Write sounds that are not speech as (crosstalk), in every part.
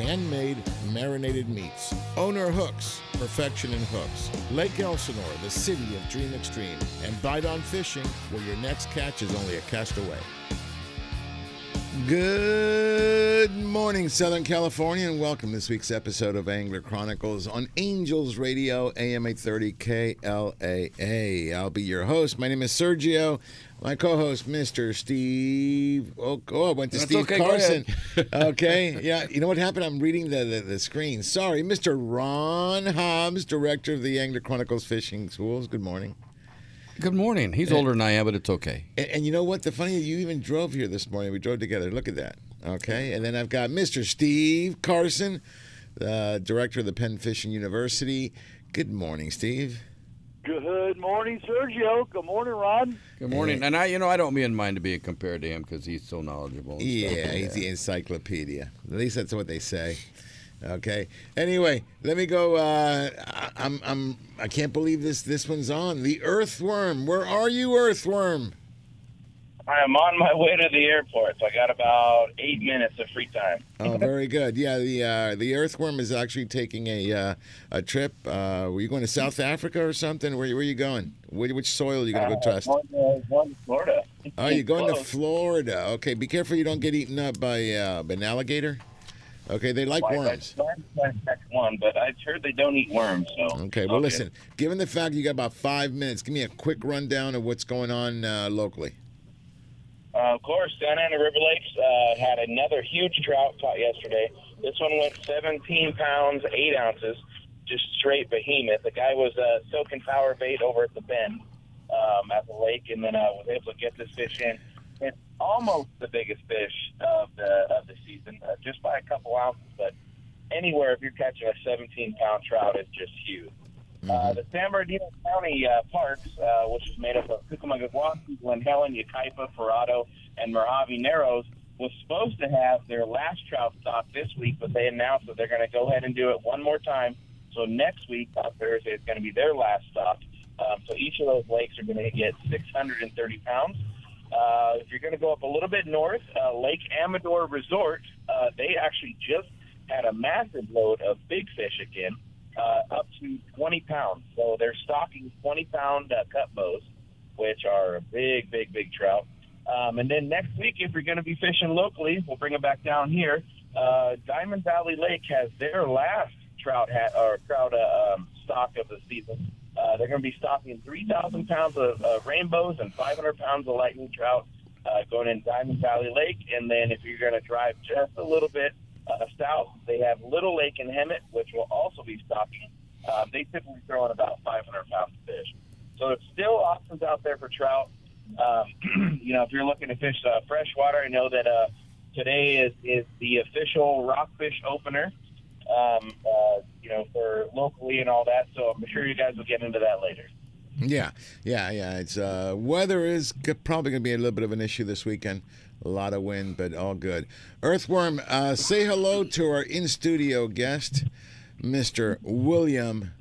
handmade, marinated meats. Owner Hooks, perfection in hooks. Lake Elsinore, the city of Dream Extreme. And Bite on Fishing, where your next catch is only a cast away. Good morning, Southern California, and welcome to this week's episode of Angler Chronicles on Angels Radio, AM 830 KLAA. I'll be your host. My name is Sergio. My co-host, Mr. Steve. Oh, oh I went to That's Steve okay, Carson. (laughs) okay, yeah. You know what happened? I'm reading the, the the screen. Sorry, Mr. Ron Hobbs, director of the Angler Chronicles Fishing Schools. Good morning. Good morning. He's eh. older than I am, but it's okay. And, and you know what? The funny, you even drove here this morning. We drove together. Look at that. Okay. And then I've got Mr. Steve Carson, the director of the Penn Fishing University. Good morning, Steve. Good morning, Sergio. Good morning, Ron. Good morning. And I, you know, I don't mean mind to be compared to him because he's so knowledgeable. and stuff. Yeah, he's the encyclopedia. At least that's what they say. Okay. Anyway, let me go. Uh, I, I'm, I'm, I can't believe this. This one's on the Earthworm. Where are you, Earthworm? I am on my way to the airport, so I got about eight minutes of free time. Oh, very good. Yeah, the uh, the Earthworm is actually taking a uh, a trip. Uh, were you going to South Africa or something? Where, where are you going? Which, which soil are you going to go test? Uh, going, to, Florida. Oh, you're going to (laughs) Florida. Okay, be careful you don't get eaten up by uh, by an alligator. Okay, they like Well, worms. I started one, but I heard they don't eat worms. So Okay, well, listen. Given the fact you got about five minutes, give me a quick rundown of what's going on uh, locally. Uh, of course, Santa Ana River Lakes uh, had another huge trout caught yesterday. This one went 17 pounds, 8 ounces, just straight behemoth. The guy was uh, soaking power bait over at the bend um, at the lake, and then I was able to get this fish in. It's almost the biggest fish of the of the season, uh, just by a couple ounces. But anywhere, if you're catching a 17 pound trout, it's just huge. Uh, the San Bernardino County uh, parks, uh, which is made up of Cucamonga-Guasti, Glen Helen, Yucaipa, Prado, and Mojave Narrows, was supposed to have their last trout stock this week, but they announced that they're going to go ahead and do it one more time. So next week, on Thursday, is going to be their last stock. Um, so each of those lakes are going to get 630 pounds. Uh, if you're going to go up a little bit north, uh, Lake Amador Resort, uh, they actually just had a massive load of big fish again, uh, up to 20 pounds. So they're stocking 20 pound uh, cutbows, which are a big, big, big trout. Um, and then next week, if you're going to be fishing locally, we'll bring them back down here. Uh, Diamond Valley Lake has their last trout hat or trout uh, um, stock of the season. Uh, they're going to be stocking 3,000 pounds of uh, rainbows and 500 pounds of lightning trout uh, going in Diamond Valley Lake. And then if you're going to drive just a little bit uh, south, they have Little Lake in Hemet, which will also be stocking. Uh, they typically throw in about 500 pounds of fish. So there's still options out there for trout. Um, (clears throat) you know, if you're looking to fish uh, freshwater, I know that uh, today is, is the official rockfish opener. Um, uh, you know, for locally and all that. So I'm sure you guys will get into that later. Yeah, yeah, yeah. It's uh, weather is probably going to be a little bit of an issue this weekend. A lot of wind, but all good. Earthworm, uh, say hello to our in studio guest, Mr. William,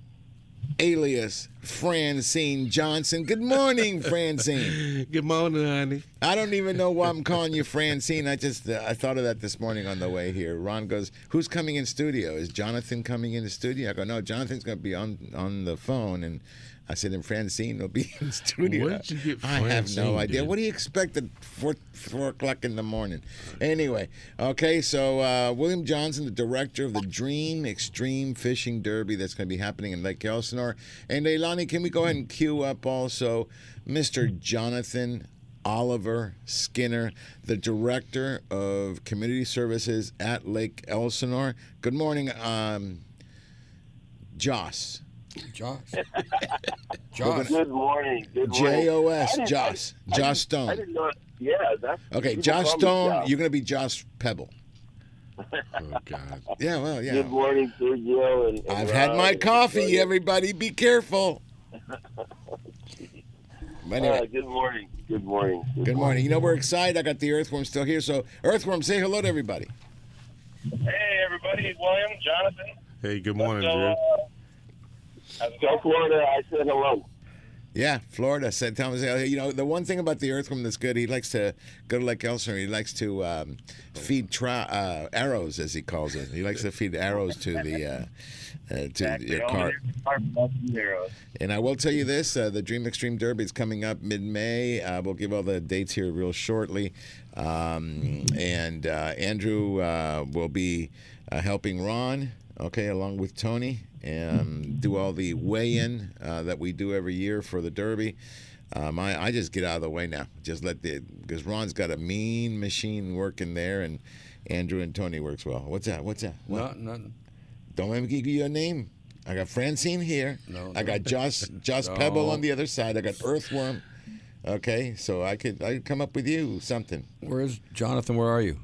alias Francine Johnson. Good morning, (laughs) Francine. Good morning, honey. I don't even know why I'm calling you Francine. I just uh, I thought of that this morning on the way here. Ron goes, "Who's coming in studio? Is Jonathan coming in the studio?" I go, "No, Jonathan's going to be on on the phone." And I said, "And Francine will be in (laughs) studio." Where did you get I have no idea. dude? What do you expect at four four o'clock in the morning? Anyway, okay. So uh, William Johnson, the director of the Dream Extreme Fishing Derby, that's going to be happening in Lake Elsinore. And Leilani, can we go ahead and cue up also Mr. Jonathan Oliver Skinner, the director of community services at Lake Elsinore. Good morning, um, Joss. Josh. (laughs) Josh. Good morning. Good morning. J O I S, didn't- Josh. I- I Josh didn't- I Stone. didn't know. Yeah, that's Okay, people Josh Stone, Josh. you're going to be Josh Pebble. (laughs) Oh God. Yeah, well, yeah. Good morning, Sergio. And, and I've had my coffee, Victoria. everybody. Be careful. (laughs) Anyway, Uh, good morning. Good morning. good morning. You know, we're excited. I got the Earthworm still here. So, Earthworm, say hello to everybody. Hey, everybody. William, Jonathan. Hey, good morning, So, Drew. uh, South? Florida, I said hello. Yeah, Florida said Thomas. You know, the one thing about the Earthworm that's good, he likes to go to Lake Elsinore. He likes to um, feed tra- uh, arrows, as he calls it. He likes to feed arrows to the uh, uh, to Exactly. your car. there's car buses there. And I will tell you this: uh, the Dream Extreme Derby is coming up mid-May. Uh, we'll give all the dates here real shortly. Um, and uh, Andrew uh, will be uh, helping Ron, okay, along with Tony, and do all the weigh-in uh, that we do every year for the Derby. Um, I, I just get out of the way now. Just let the because Ron's got a mean machine working there, and Andrew and Tony works well. What's that? What's that? What? No, nothing. Don't let me give you your name. I got Francine here. No, I got Josh Josh (laughs) No. Pebble on the other side. I got Earthworm. Okay, so I could I could come up with you something. Where's Jonathan? Where are you?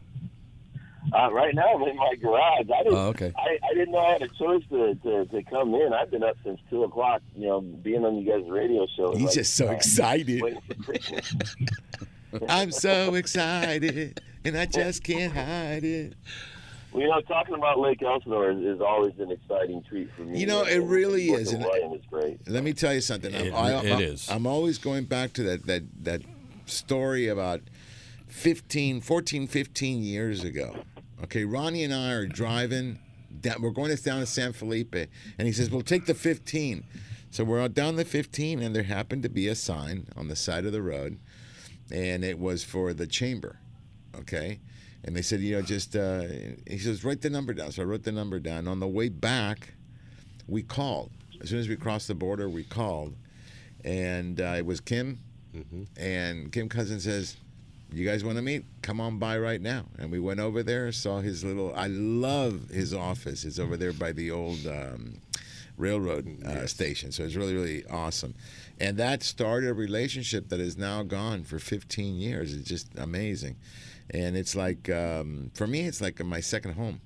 Uh, right now, I'm in my garage. I didn't. Oh, okay. I, I didn't know I had a choice to, to, to come in. I've been up since two o'clock. You know, being on you guys' radio show. He's like, just so uh, excited. waiting for Christmas. (laughs) I'm so excited, and I just can't hide it. Well, you know, talking about Lake Elsinore is, is always an exciting treat for me. You know, it really is, and- William is great. Let me tell you something. I'm, It- I, it I- is. I'm always going back to that that that story about 15, 14, 15 years ago. Okay, Ronnie and I are driving. Down, we're going down to San Felipe, and he says, "We'll take the 15." So we're out down the 15, and there happened to be a sign on the side of the road, and it was for the chamber. Okay, and they said, you know, just uh, he says, write the number down. So I wrote the number down. On the way back, we called. As soon as we crossed the border, we called, and uh, it was Kim. And Kim Cousin says, "You guys want to meet? Come on by right now." And we went over there, saw his little. I love his office. It's over there by the old um, railroad uh, station. So it's really, really awesome. And that started a relationship that is now gone for 15 years. It's just amazing. And it's like, um, for me, it's like my second home.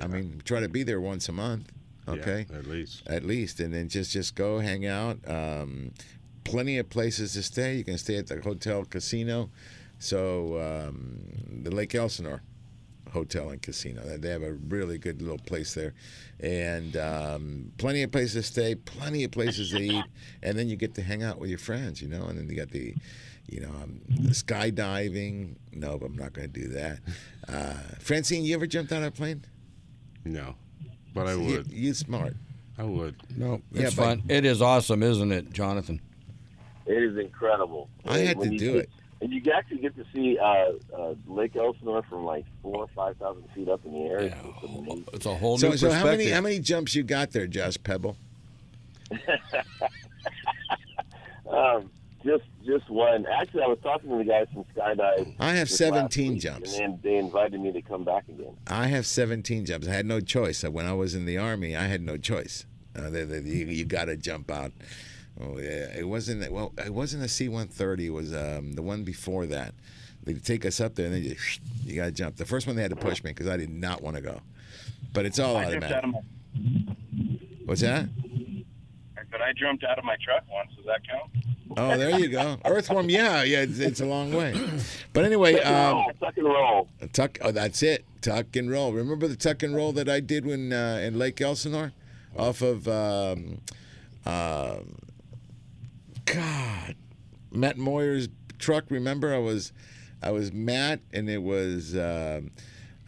I mean, try to be there once a month. Okay Yeah, at least. at least, and then just just go hang out. Um, plenty of places to stay. You can stay at the hotel casino. So um, the Lake Elsinore Hotel and Casino. They- They have a really good little place there, and um, plenty of places to stay, plenty of places to eat, (laughs) and then you get to hang out with your friends, you know. And then you got the, you know, um, the skydiving. No, but I'm not going to do that. (laughs) Uh, Francine, you ever jumped out of a plane? No, but I would. you smart. I would. No, Yeah, it's but- fun. It is awesome, isn't it, Jonathan? It is incredible. I had to do see- it. And you actually get to see uh, uh, Lake Elsinore from like four or five thousand feet up in the air. It's Yeah. just amazing. It's a whole So, new so perspective. how many how many jumps you got there, Josh Pebble? (laughs) Um, just just one. Actually, I was talking to the guys from Skydive. I have 17 week, jumps. and they invited me to come back again. I have 17 jumps. I had no choice. When I was in the army, I had no choice. Uh, they, they, you you got to jump out. Oh yeah, it wasn't well. It wasn't a C-130. It was um, the one before that. They take us up there and then you, you got to jump. The first one they had to push me because I did not want to go. But it's all I automatic. of my, What's that? but I jumped out of my truck once. Does that count? Oh, there you go. Earthworm. Yeah, yeah. It's, it's a long way. But anyway, Tuck and um, roll, tuck and roll. Tuck. Oh, that's it. Tuck and roll. Remember the tuck and roll that I did when uh, in Lake Elsinore, off of um, um God, Matt Moyer's truck. Remember, I was, I was Matt, and it was. Um,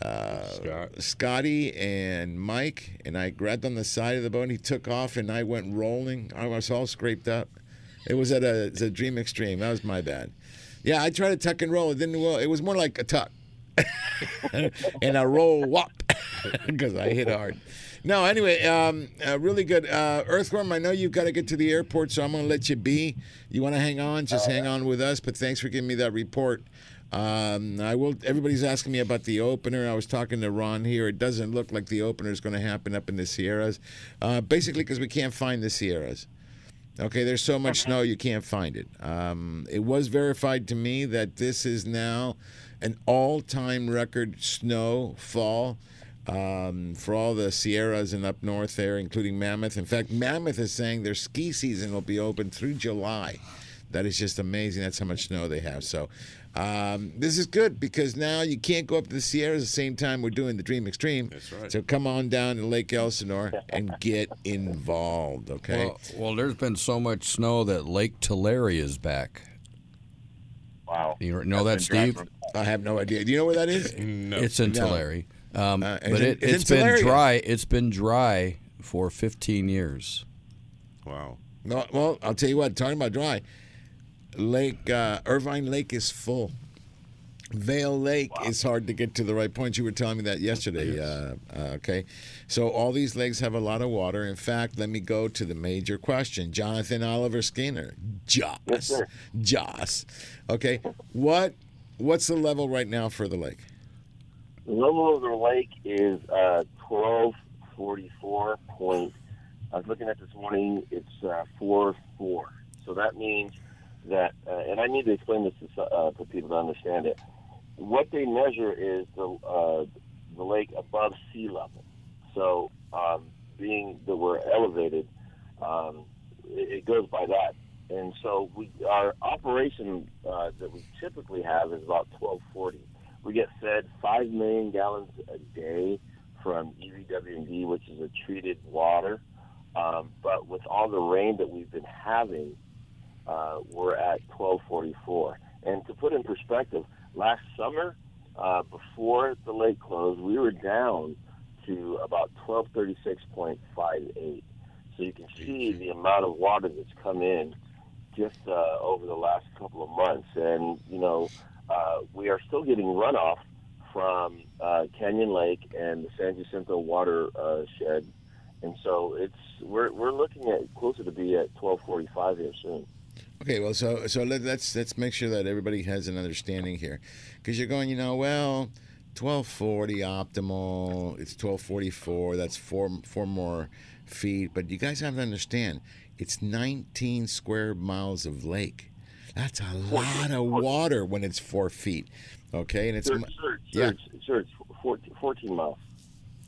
uh, Scott. Scotty and Mike, and I grabbed on the side of the boat, and he took off, and I went rolling. I was all scraped up. It was at a, a Dream Extreme. That was my bad. Yeah, I tried to tuck and roll. It didn't well. It was more like a tuck (laughs) and a roll whop (laughs) because I hit hard. No, anyway, um, uh, really good. Uh, Earthworm, I know you've got to get to the airport, so I'm going to let you be. You want to hang on? Just hang on with us. But thanks for giving me that report Um, I will. Everybody's asking me about the opener. I was talking to Ron here. It doesn't look like the opener is going to happen up in the Sierras, uh, basically because we can't find the Sierras. Okay, there's so much snow you can't find it. Um, it was verified to me that this is now an all-time record snowfall um, for all the Sierras and up north there, including Mammoth. In fact, Mammoth is saying their ski season will be open through July. That is just amazing. That's how much snow they have. So um, this is good because now you can't go up to the Sierras at the same time we're doing the Dream Extreme. That's right. So come on down to Lake Elsinore and get involved. Okay. Well, well, there's been so much snow that Lake Tulare is back. Wow. You know that, That's been dry Steve? I have no idea. Do you know where that is? No. It's in No. Tulare. Um, Uh, but it's it, in- it's it's in been Tulare. dry. It's been dry for 15 years. wow. No, well, I'll tell you what. Talking about dry, Lake uh, Irvine Lake is full. Vail Lake is hard to get to the right point. You were telling me that yesterday. Uh, uh, okay, so all these lakes have a lot of water. In fact, let me go to the major question. Jonathan Oliver Skinner, Joss, Yes. Joss. Okay, what what's the level right now for the lake? The level of the lake is uh, 1244 point. I was looking at this morning. It's uh, four four. So that means that, uh, and I need to explain this to, uh, to people to understand it. What they measure is the uh, the lake above sea level. So um, being that we're elevated, um, it, it goes by that. And so we our operation uh, that we typically have is about 1240. We get fed five million gallons a day from E which is a treated water. Um, but with all the rain that we've been having, uh, we're at 1244. And to put in perspective, last summer, uh, before the lake closed, we were down to about 1236.58. So you can see the amount of water that's come in just uh, over the last couple of months. And, you know, uh, we are still getting runoff from uh, Canyon Lake and the San Jacinto watershed, uh. And so it's we're, we're looking at closer to be at 1245 here soon. Okay, well, so so let, let's let's make sure that everybody has an understanding here, because you're going, you know, well, 1240 optimal. It's 1244. That's four four more feet. But you guys have to understand, it's 19 square miles of lake. That's a lot of water when it's four feet. Okay, and it's Sir, mu- sir, yeah. sir, it's 14, 14 miles.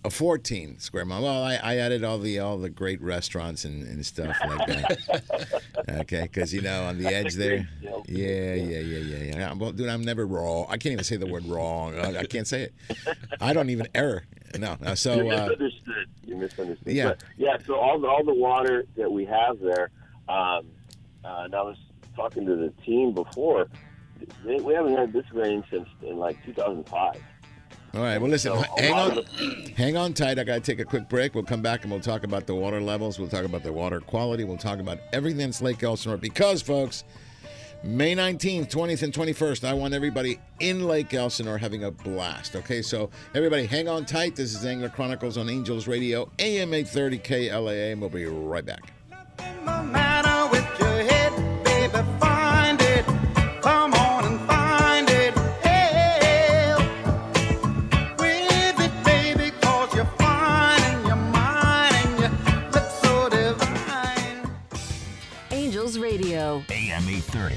a 14 square mile. Well, I, I added all the all the great restaurants and, and stuff like that. (laughs) okay, because you know on the edge there. deal. Yeah, yeah, yeah, yeah, yeah. Well, dude, I'm never wrong. I can't even say the word wrong. I, I can't say it. I don't even (laughs) error. No. no. So you uh, misunderstood. You misunderstood. yeah. But, yeah. So all the all the water that we have there. Um, uh, I was talking to the team before. They, we haven't had this rain since in like 2005. all right. Well, listen. So hang on. of the- Hang on tight. I got to take a quick break. We'll come back and we'll talk about the water levels. We'll talk about the water quality. We'll talk about everything that's Lake Elsinore. Because, folks, May 19th, 20th, and 21st, I want everybody in Lake Elsinore having a blast. Okay, so everybody hang on tight. This is Angler Chronicles on Angels Radio, AM 830 KLAA, and we'll be right back. 30.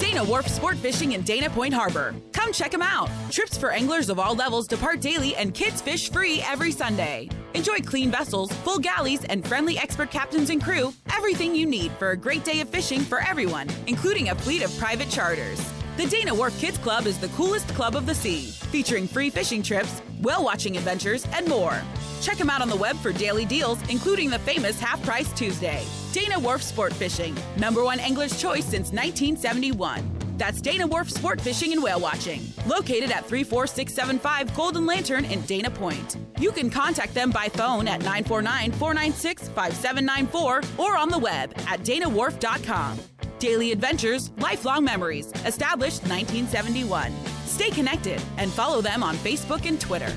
Dana Wharf Sport Fishing in Dana Point Harbor. Come check them out. Trips for anglers of all levels depart daily and kids fish free every Sunday. Enjoy clean vessels, full galleys, and friendly expert captains and crew, everything you need for a great day of fishing for everyone, including a fleet of private charters. The Dana Wharf Kids Club is the coolest club of the sea, featuring free fishing trips, whale watching adventures, and more. Check them out on the web for daily deals, including the famous Half Price Tuesday. Dana Wharf Sport Fishing, number one angler's choice since 1971. That's Dana Wharf Sport Fishing and Whale Watching, located at 34675 Golden Lantern in Dana Point. You can contact them by phone at 949 496 5794 or on the web at danawharf.com. Daily adventures, lifelong memories, established 1971. Stay connected and follow them on Facebook and Twitter.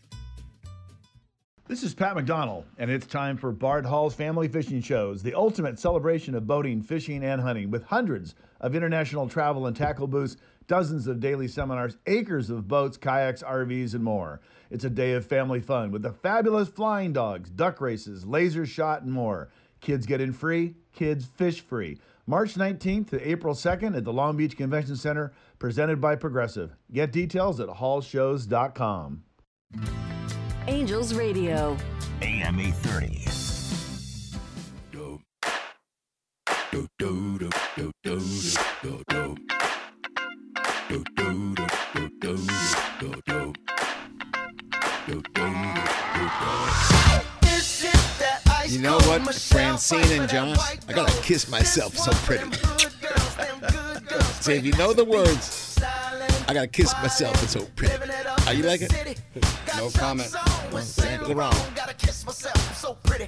This is Pat McDonald, and it's time for Bart Hall's Family Fishing Shows, the ultimate celebration of boating, fishing, and hunting, with hundreds of international travel and tackle booths, dozens of daily seminars, acres of boats, kayaks, RVs, and more. It's a day of family fun with the fabulous flying dogs, duck races, laser shot, and more. Kids get in free, kids fish free. March 19th to April 2nd at the Long Beach Convention Center, presented by Progressive. Get details at hallshows.com. Angels Radio. AM 830. You know what, Francine and Josh? I gotta kiss myself so pretty. See, if you know the words, I gotta kiss myself. It's so pretty. How you like it? No comment. Well, thank you, wrong.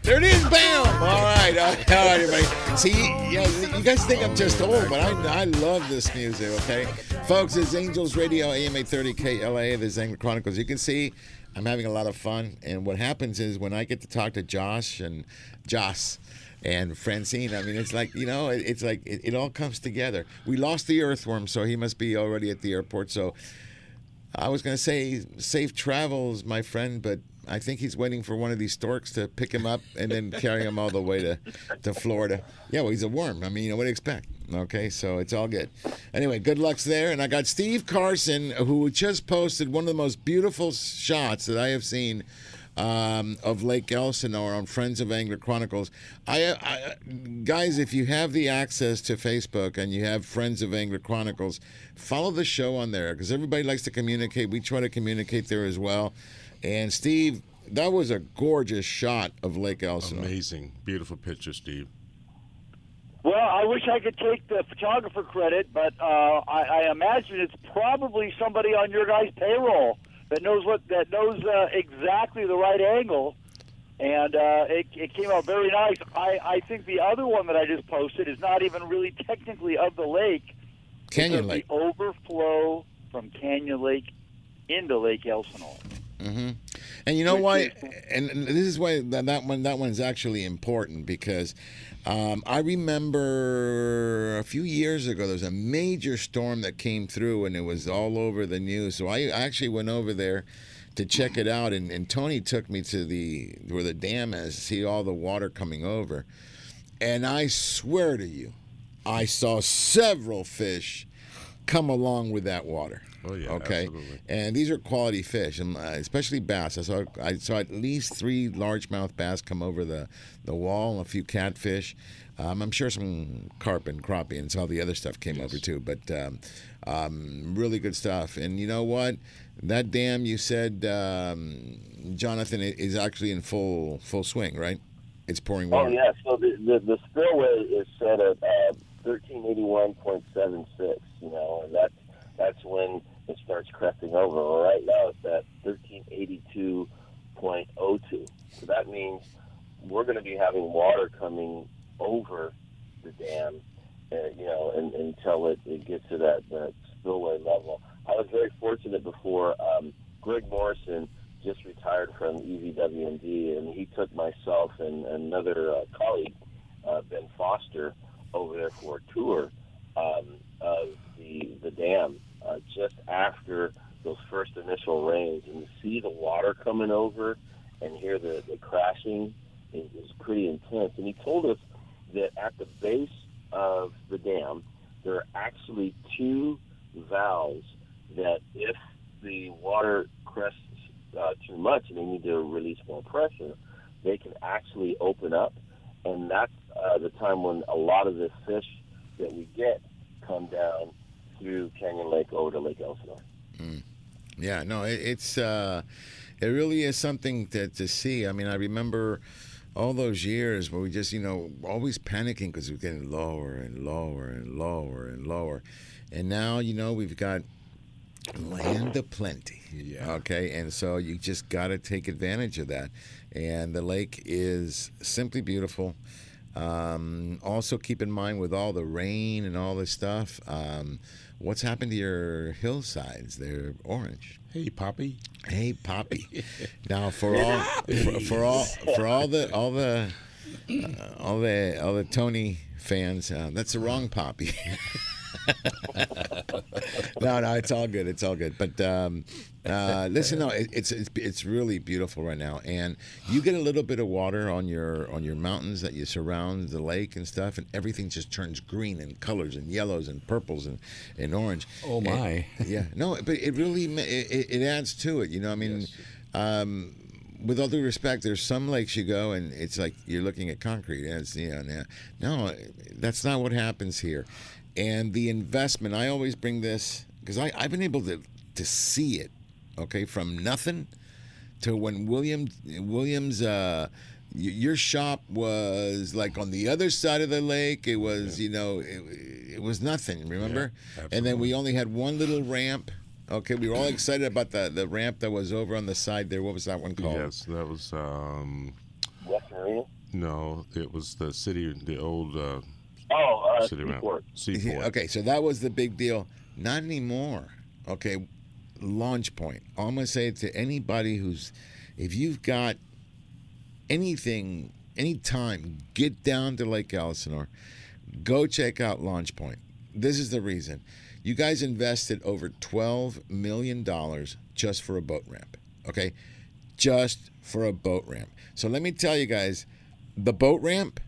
There it is, bam! All right, all right, all right, everybody. See, yeah, you guys think I'm just old, but I, I love this music, okay? Folks, it's Angels Radio, AM 830 KLA, the Angler Chronicles. You can see I'm having a lot of fun, and what happens is when I get to talk to Josh and Joss and Francine, I mean, it's like, you know, it, it's like it, it all comes together. We lost the earthworm, so he must be already at the airport, so I was going to say safe travels, my friend, but I think he's waiting for one of these storks to pick him up and then carry him all the way to, to Florida. Yeah, well, he's a worm. I mean, you know, what do you expect? Okay, so it's all good. Anyway, good luck's there. And I got Steve Carson, who just posted one of the most beautiful shots that I have seen um, of Lake Elsinore on Friends of Angler Chronicles. I, I, guys, if you have the access to Facebook and you have Friends of Angler Chronicles, follow the show on there because everybody likes to communicate. We try to communicate there as well. And Steve, that was a gorgeous shot of Lake Elsinore. Amazing. Beautiful picture, Steve. Well, I wish I could take the photographer credit, but uh, I, I imagine it's probably somebody on your guys' payroll that knows what that knows uh, exactly the right angle, and uh, it, it came out very nice. I, I think the other one that I just posted is not even really technically of the lake. Canyon It's Lake. The overflow from Canyon Lake into Lake Elsinore. Mm-hmm. And you know why? And and this is why that, that one that one's actually important because um, I remember a few years ago there was a major storm that came through and it was all over the news. So I actually went over there to check it out, and, and Tony took me to the where the dam is, to see all the water coming over. And I swear to you, I saw several fish come along with that water. Oh, yeah, Okay. absolutely. And these are quality fish, and uh, especially bass. I saw I saw at least three largemouth bass come over the, the wall, a few catfish. Um, I'm sure some carp and crappie and all the other stuff came over too. But um, um, really good stuff. And you know what? That dam you said, um, Jonathan, is actually in full full swing, right? It's pouring water. Oh yeah, so the the, the spillway is set at uh, thirteen eighty one point seven six. You know, and that's that's when it starts cresting over. Right now it's at thirteen eighty two point oh two. So that means we're going to be having water coming over the dam, uh, you know, and, until it, it gets to that, that spillway level. I was very fortunate before. Um, Greg Morrison just retired from EVMWD, and he took myself and another uh, colleague, uh, Ben Foster, over there for a tour um, of the the dam uh, just after those first initial rains, and to see the water coming over and hear the, the crashing is, is pretty intense. And he told us that at the base of the dam, there are actually two valves that if the water crests uh, too much and they need to release more pressure, they can actually open up. And that's uh, the time when a lot of the fish that we get come down through Canyon Lake over to Lake Elsinore. Yeah, no, it, it's uh, It really is something to, to see. I mean, I remember all those years where we just, you know, always panicking because we're getting lower and lower and lower and lower. And now, you know, we've got land aplenty. Yeah. Okay. And so you just got to take advantage of that. And the lake is simply beautiful. Um, also, keep in mind with all the rain and all this stuff, um, what's happened to your hillsides? They're orange. Hey, Poppy. Hey, Poppy. (laughs) now, for all for, for all for all the all the uh, all the all the Tony fans, uh, that's the wrong Poppy. (laughs) (laughs) no, no, it's all good. It's all good. But um, uh, listen, no, it, it's, it's it's really beautiful right now, and you get a little bit of water on your on your mountains that you surround the lake and stuff, and everything just turns green and colors and yellows and purples and, and orange. Oh, And- my. yeah, no, but it really it, it adds to it. You know, I mean. Um, with all due respect, there's some lakes you go and it's like you're looking at concrete. And it's, you know, no, that's not what happens here. And the investment, I always bring this because I've been able to to see it, okay, from nothing to when William Williams. Uh, y- your shop was like on the other side of the lake. It was, you know, it, it was nothing. Remember? and then we only had one little ramp. Okay, we were all excited about the the ramp that was over on the side there. What was that one called? Yes, that was. Um, West Marina. no, it was the city, the old uh, Oh, uh, city Seaport. ramp. Seaport. (laughs) Okay, so that was the big deal. Not anymore. Okay, launch point. I'm gonna say to anybody who's, if you've got anything, any time, get down to Lake Elsinore, go check out Launch Point. This is the reason. You guys invested over $12 million just for a boat ramp. Okay? Just for a boat ramp. So let me tell you guys the boat ramp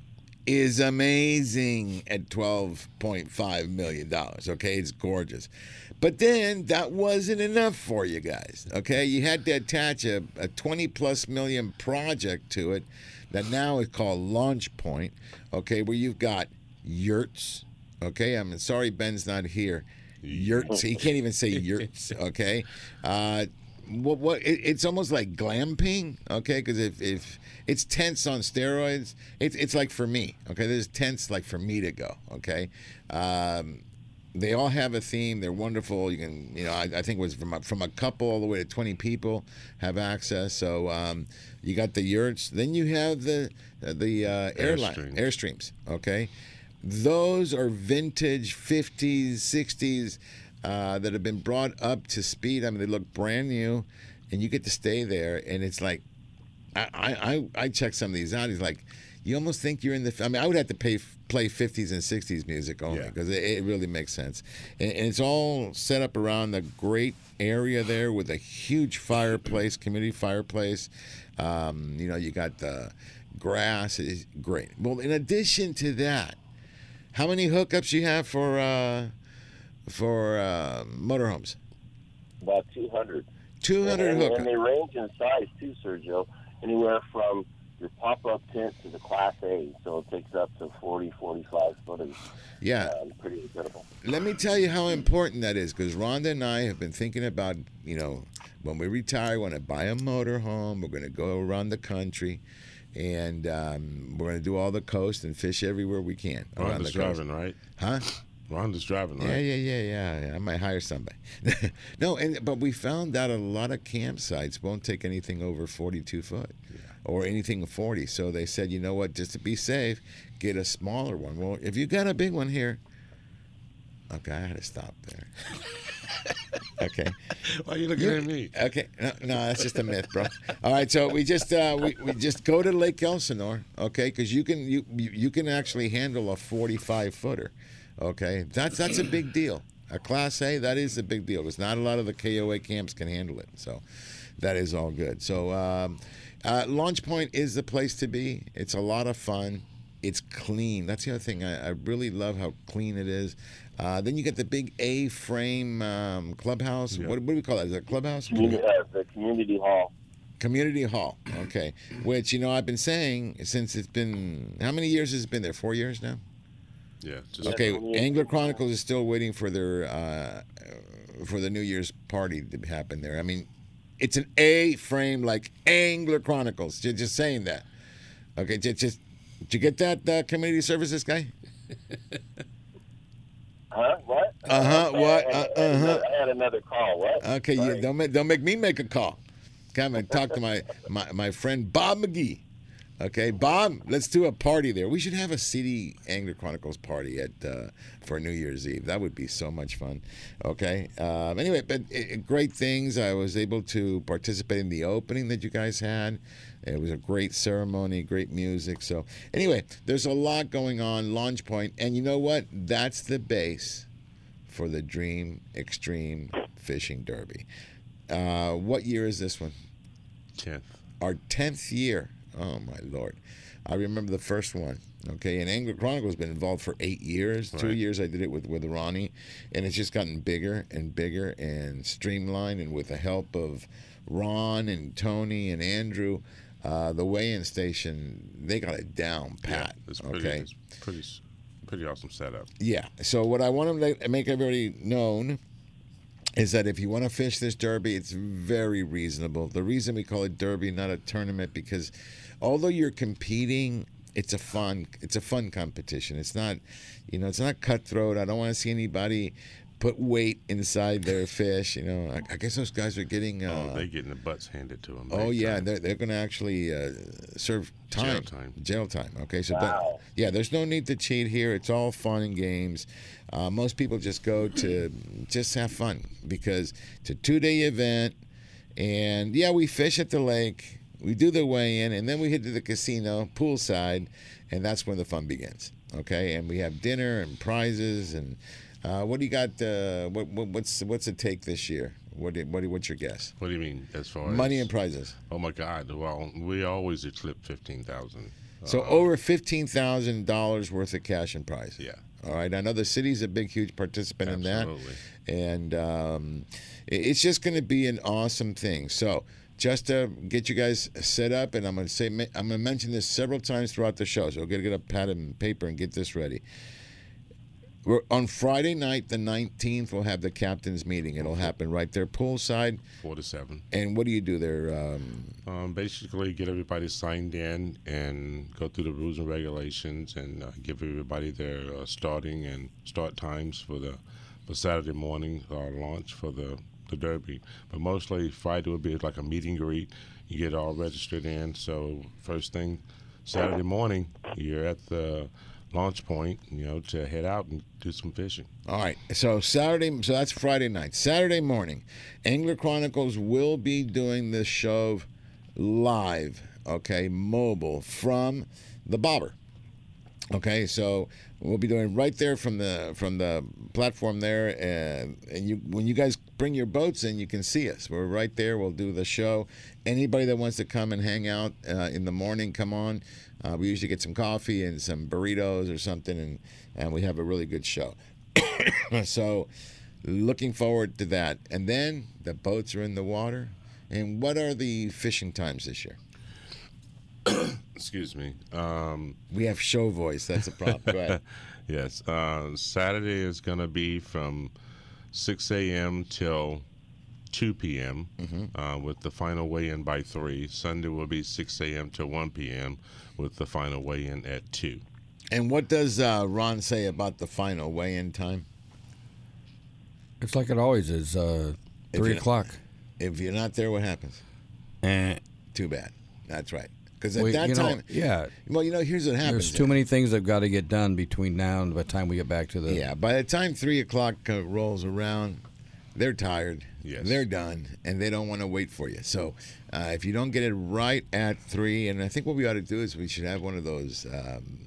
is amazing at $12.5 million. Okay? It's gorgeous. But then that wasn't enough for you guys. Okay? You had to attach a, a 20 plus million project to it that now is called Launch Point. Okay? Where you've got yurts. Okay? I'm sorry Ben's not here. Yurts. He can't even say yurts. Okay? Uh, what what it, it's almost like glamping okay? Because if, if it's tents on steroids it's, it's like for me okay? There's tents like for me to go okay? Um, they all have a theme. They're wonderful. You can you know i, I think it was from a, from a couple all the way to 20 people have access. So um, you got the yurts. Then you have the the uh, airline Airstreams. airstreams okay? Those are vintage 50s 60s uh, that have been brought up to speed. I mean, they look brand new, and you get to stay there, and it's like, I I, I, I check some of these out. He's like, you almost think you're in the. I mean, I would have to pay play 50s and 60s music only Yeah. because it, it really makes sense, and, and it's all set up around the great area there with a huge fireplace, community fireplace. Um, you know, you got the grass. It's great. Well, in addition to that, how many hookups you have for uh, for uh, motorhomes? About 200. 200 and, hookups. and they range in size too, Sergio. Anywhere from your pop-up tent to the Class A, so it takes up to 40, 45 footers. Yeah. Um, pretty incredible. Let me tell you how important that is because Rhonda and I have been thinking about, you know, when we retire, we want to buy a motorhome. We're going to go around the country and um, we're going to do all the coast and fish everywhere we can around Rhonda's the coast. driving, right? Huh? Rhonda's driving, right? Yeah, yeah, yeah, yeah, yeah. I might hire somebody. (laughs) no, and but we found out a lot of campsites won't take anything over 42 foot or anything 40. So they said, you know what, just to be safe, get a smaller one. Well, if you got a big one here, okay, I had to stop there. (laughs) okay. Why are you looking at me? Okay, no, no, that's just a myth, bro. All right, so we just uh, we, we just go to Lake Elsinore, okay? Because you can you you you can actually handle a 45 footer, okay? That's that's a big deal. A Class A, that is a big deal. Because not a lot of the KOA camps can handle it, so that is all good. So um, uh, Launch Point is the place to be. It's a lot of fun. It's clean. That's the other thing. I, I really love how clean it is. Uh, then you get the big A-frame um, clubhouse. What, what do we call it? Is it a clubhouse? Community, uh, the community hall. Community Hall. Okay. Which, you know, I've been saying since it's been, how many years has it been there? Four years now? Yeah. Just Okay. Angler Chronicles is still waiting for their, uh, for the New Year's party to happen there. I mean, it's an A frame like Angler Chronicles. Just, just saying that. Okay, just, just did you get that uh, community services guy? (laughs) Huh? What? Uh-huh, what? Uh, uh-huh. I had another call. What? Okay, you, don't make don't make me make a call. Come and talk to my, my my friend Bob McGee. Okay, Bob, let's do a party there. We should have a City Angler Chronicles party at uh, for New Year's Eve. That would be so much fun. Okay. Um, anyway, but uh, great things. I was able to participate in the opening that you guys had. It was a great ceremony, great music. So anyway, there's a lot going on. Launch Point, and you know what? That's the base for the Dream Extreme Fishing Derby. Uh, what year is this one? Tenth. Our tenth year. Oh my lord! I remember the first one. Okay, and Angler Chronicle has been involved for eight years. Two years I did it with with Ronnie, and it's just gotten bigger and bigger and streamlined. And with the help of Ron and Tony and Andrew, uh, the weigh-in station they got it down pat. Yeah, It's pretty, okay, it's pretty, pretty awesome setup. yeah. So what I want to make everybody known is that if you want to fish this derby, it's very reasonable. The reason we call it derby, not a tournament, because although you're competing, it's a fun it's a fun competition. It's not, you know, it's not cutthroat. I don't want to see anybody put weight inside their fish. You know, I, I guess those guys are getting. Uh, oh, they getting the butts handed to them. Oh yeah, they're, they're going to actually uh, serve time, Jail time. Jail time. Okay, so but, yeah, there's no need to cheat here. It's all fun and games. Uh, most people just go to (clears throat) just have fun because it's a two day event, and yeah, we fish at the lake, we do the weigh in, and then we head to the casino poolside, and that's when the fun begins. Okay, and we have dinner and prizes and. Uh, what do you got? Uh, what, what, what's what's it take this year? What do, what do, what's your guess? What do you mean as far as Money and prizes. Oh my God! Well, we always eclipse fifteen thousand. So over fifteen thousand dollars worth of cash and prize. Yeah. All right. I know the city's a big, huge participant Absolutely. in that, and um, it's just going to be an awesome thing. So just to get you guys set up, and I'm going to say I'm going to mention this several times throughout the show. So we're going to get a pad and paper and get this ready. We're, on Friday night, the 19th, we'll have the captain's meeting. It'll happen right there, poolside. Four to seven. And what do you do there? Um, Um, basically, get everybody signed in and go through the rules and regulations, and uh, give everybody their uh, starting and start times for the for Saturday morning uh, launch for the the Derby. But mostly Friday will be like a meet and greet. You get all registered in. So first thing Saturday morning, you're at the launch point, you know, to head out and do some fishing. All right. So Saturday, so that's Friday night. Saturday morning, Angler Chronicles will be doing this show live, okay, mobile from the bobber. Okay, so we'll be doing right there from the from the platform there, and and you when you guys bring your boats in, you can see us. We're right there. We'll do the show. Anybody that wants to come and hang out uh, in the morning, come on. Uh, we usually get some coffee and some burritos or something, and and we have a really good show. (coughs) so, looking forward to that. And then the boats are in the water. And what are the fishing times this year? (coughs) Excuse me. Um, We have show voice. That's a problem. Go ahead. (laughs) yes. Uh, Saturday is going to be from 6 a.m. till 2 p.m. Uh, with the final weigh-in by 3. Sunday will be 6 a.m. till 1 p.m. with the final weigh-in at 2. And what does uh, Ron say about the final weigh-in time? It's like it always is. Uh, three you're- o'clock. If you're not there, what happens? Eh. Too bad. That's right. Because at Well, that you know, time, yeah. Well, you know, here's what happens. There's too many things that've got to get done between now and by the time we get back to the. Yeah, by the time three o'clock uh, rolls around, they're tired. Yes. They're done, and they don't want to wait for you. So, uh, if you don't get it right at three, and I think what we ought to do is we should have one of those. Um,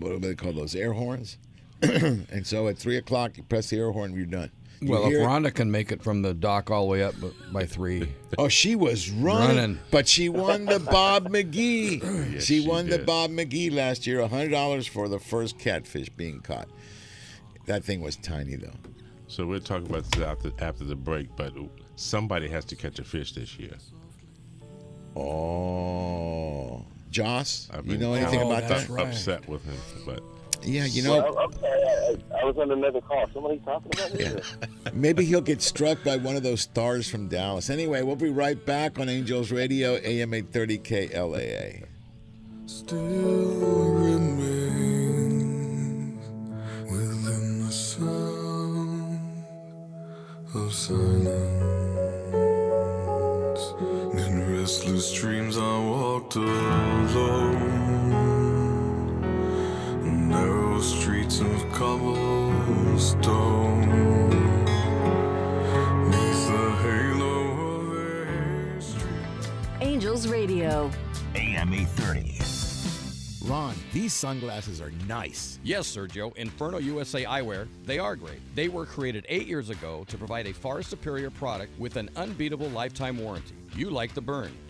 what do they call those air horns? (clears throat) and so at three o'clock, you press the air horn, you're done. You Well, if it- Rhonda can make it from the dock all the way up by three. Oh, she was running, Running. but she won the Bob McGee. (laughs) Yes, she she won the. Bob McGee last year, hundred dollars for the first catfish being caught. That thing was tiny though. So we'll talk about this after, after the break, but somebody has to catch a fish this year. Oh, Joss, I've you know anything kinda about that's that? right. Upset with him, but Yeah, you know, Well, I'm. I, I was on another call. Somebody talking about me? or- (laughs) maybe he'll get struck by one of those stars from Dallas. Anyway, we'll be right back on Angels Radio, AM 830 KLAA. still remains within the sound of silence. In restless dreams, I walked alone, narrow streets of cobblestone. Neath the halo of a street. Angels Radio. AM 830. Ron, these sunglasses are nice. Yes, Sergio, Inferno USA Eyewear, they are great. They were created eight years ago to provide a far superior product with an unbeatable lifetime warranty. You like the burns.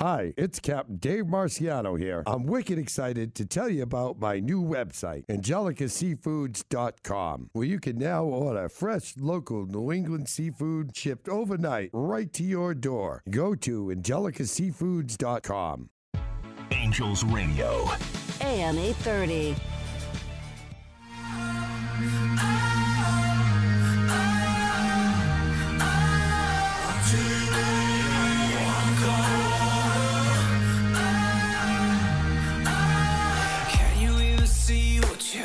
Hi, it's Captain Dave Marciano here. I'm wicked excited to tell you about my new website, angelicaseafoods.com, where you can now order fresh local New England seafood shipped overnight right to your door. Go to angelicaseafoods.com. Angels Radio. AM 830.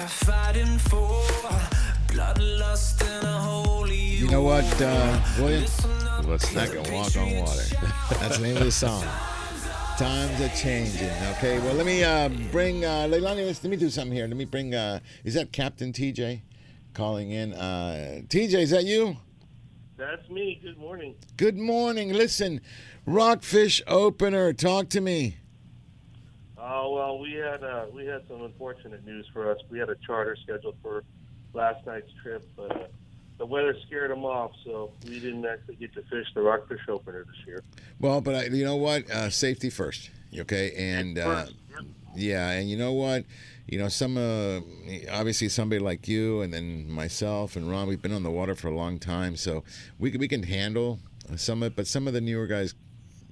Fighting for? Bloodlust and a holy You know what, uh, William? What's Not gonna walk on water. (laughs) That's the name of the song. Times are changing. Okay, well, let me uh, bring uh, Leilani. Let me do something here. Let me bring. Uh, is that Captain TJ calling in? Uh, TJ, is that you? That's me. Good morning. Good morning. Listen, Rockfish opener. Talk to me. Oh well, we had uh, we had some unfortunate news for us. We had a charter scheduled for last night's trip, but uh, the weather scared them off, so we didn't actually get to fish the Rockfish opener this year. Well, but I, you know what? Uh, safety first. Okay, and uh, yeah, and you know what? You know, some uh, obviously somebody like you, and then myself and Ron. We've been on the water for a long time, so we can- we can handle some of it. But some of the newer guys,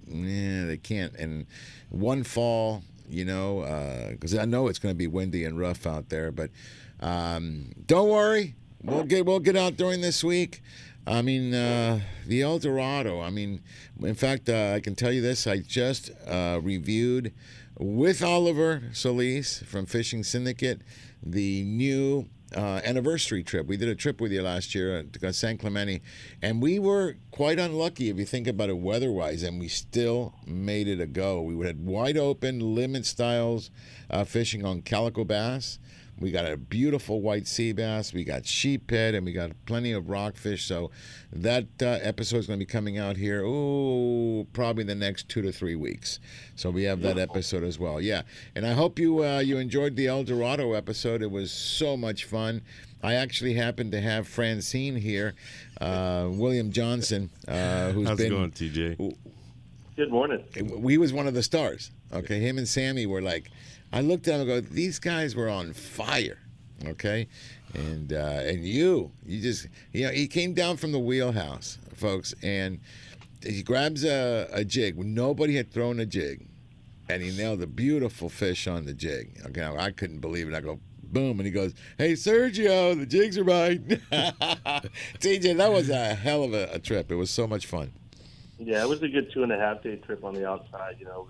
yeah, they can't. And one fall, you know, because I know it's going to be windy and rough out there. But um, don't worry, we'll get we'll get out during this week. I mean, uh, the El Dorado. I mean, in fact, uh, I can tell you this. I just uh, reviewed with Oliver Solis from Fishing Syndicate the new uh, anniversary trip. We did a trip with you last year to San Clemente, and we were quite unlucky if you think about it weather-wise, and we still made it a go. We had wide open limit styles uh, fishing on calico bass. We got a beautiful white sea bass. We got sheephead, and we got plenty of rockfish. So that uh, episode is going to be coming out here. Oh, probably the next two to three weeks. So we have that episode as well. Yeah, and I hope you uh, you enjoyed the El Dorado episode. It was so much fun. I actually happened to have Francine here, uh, William Johnson, uh, who's How's it going, TJ? Good morning. We was one of the stars. Okay, him and Sammy were like, I looked at him and go, these guys were on fire. Okay, and uh, and you, you just, you know, he came down from the wheelhouse, folks, and he grabs a, a jig. Nobody had thrown a jig, and he nailed a beautiful fish on the jig. Okay, I couldn't believe it. I go, boom, and he goes, "Hey Sergio, the jigs are mine." (laughs) TJ, that was a hell of a, a trip. It was so much fun. Yeah, it was a good two and a half day trip on the outside. You know,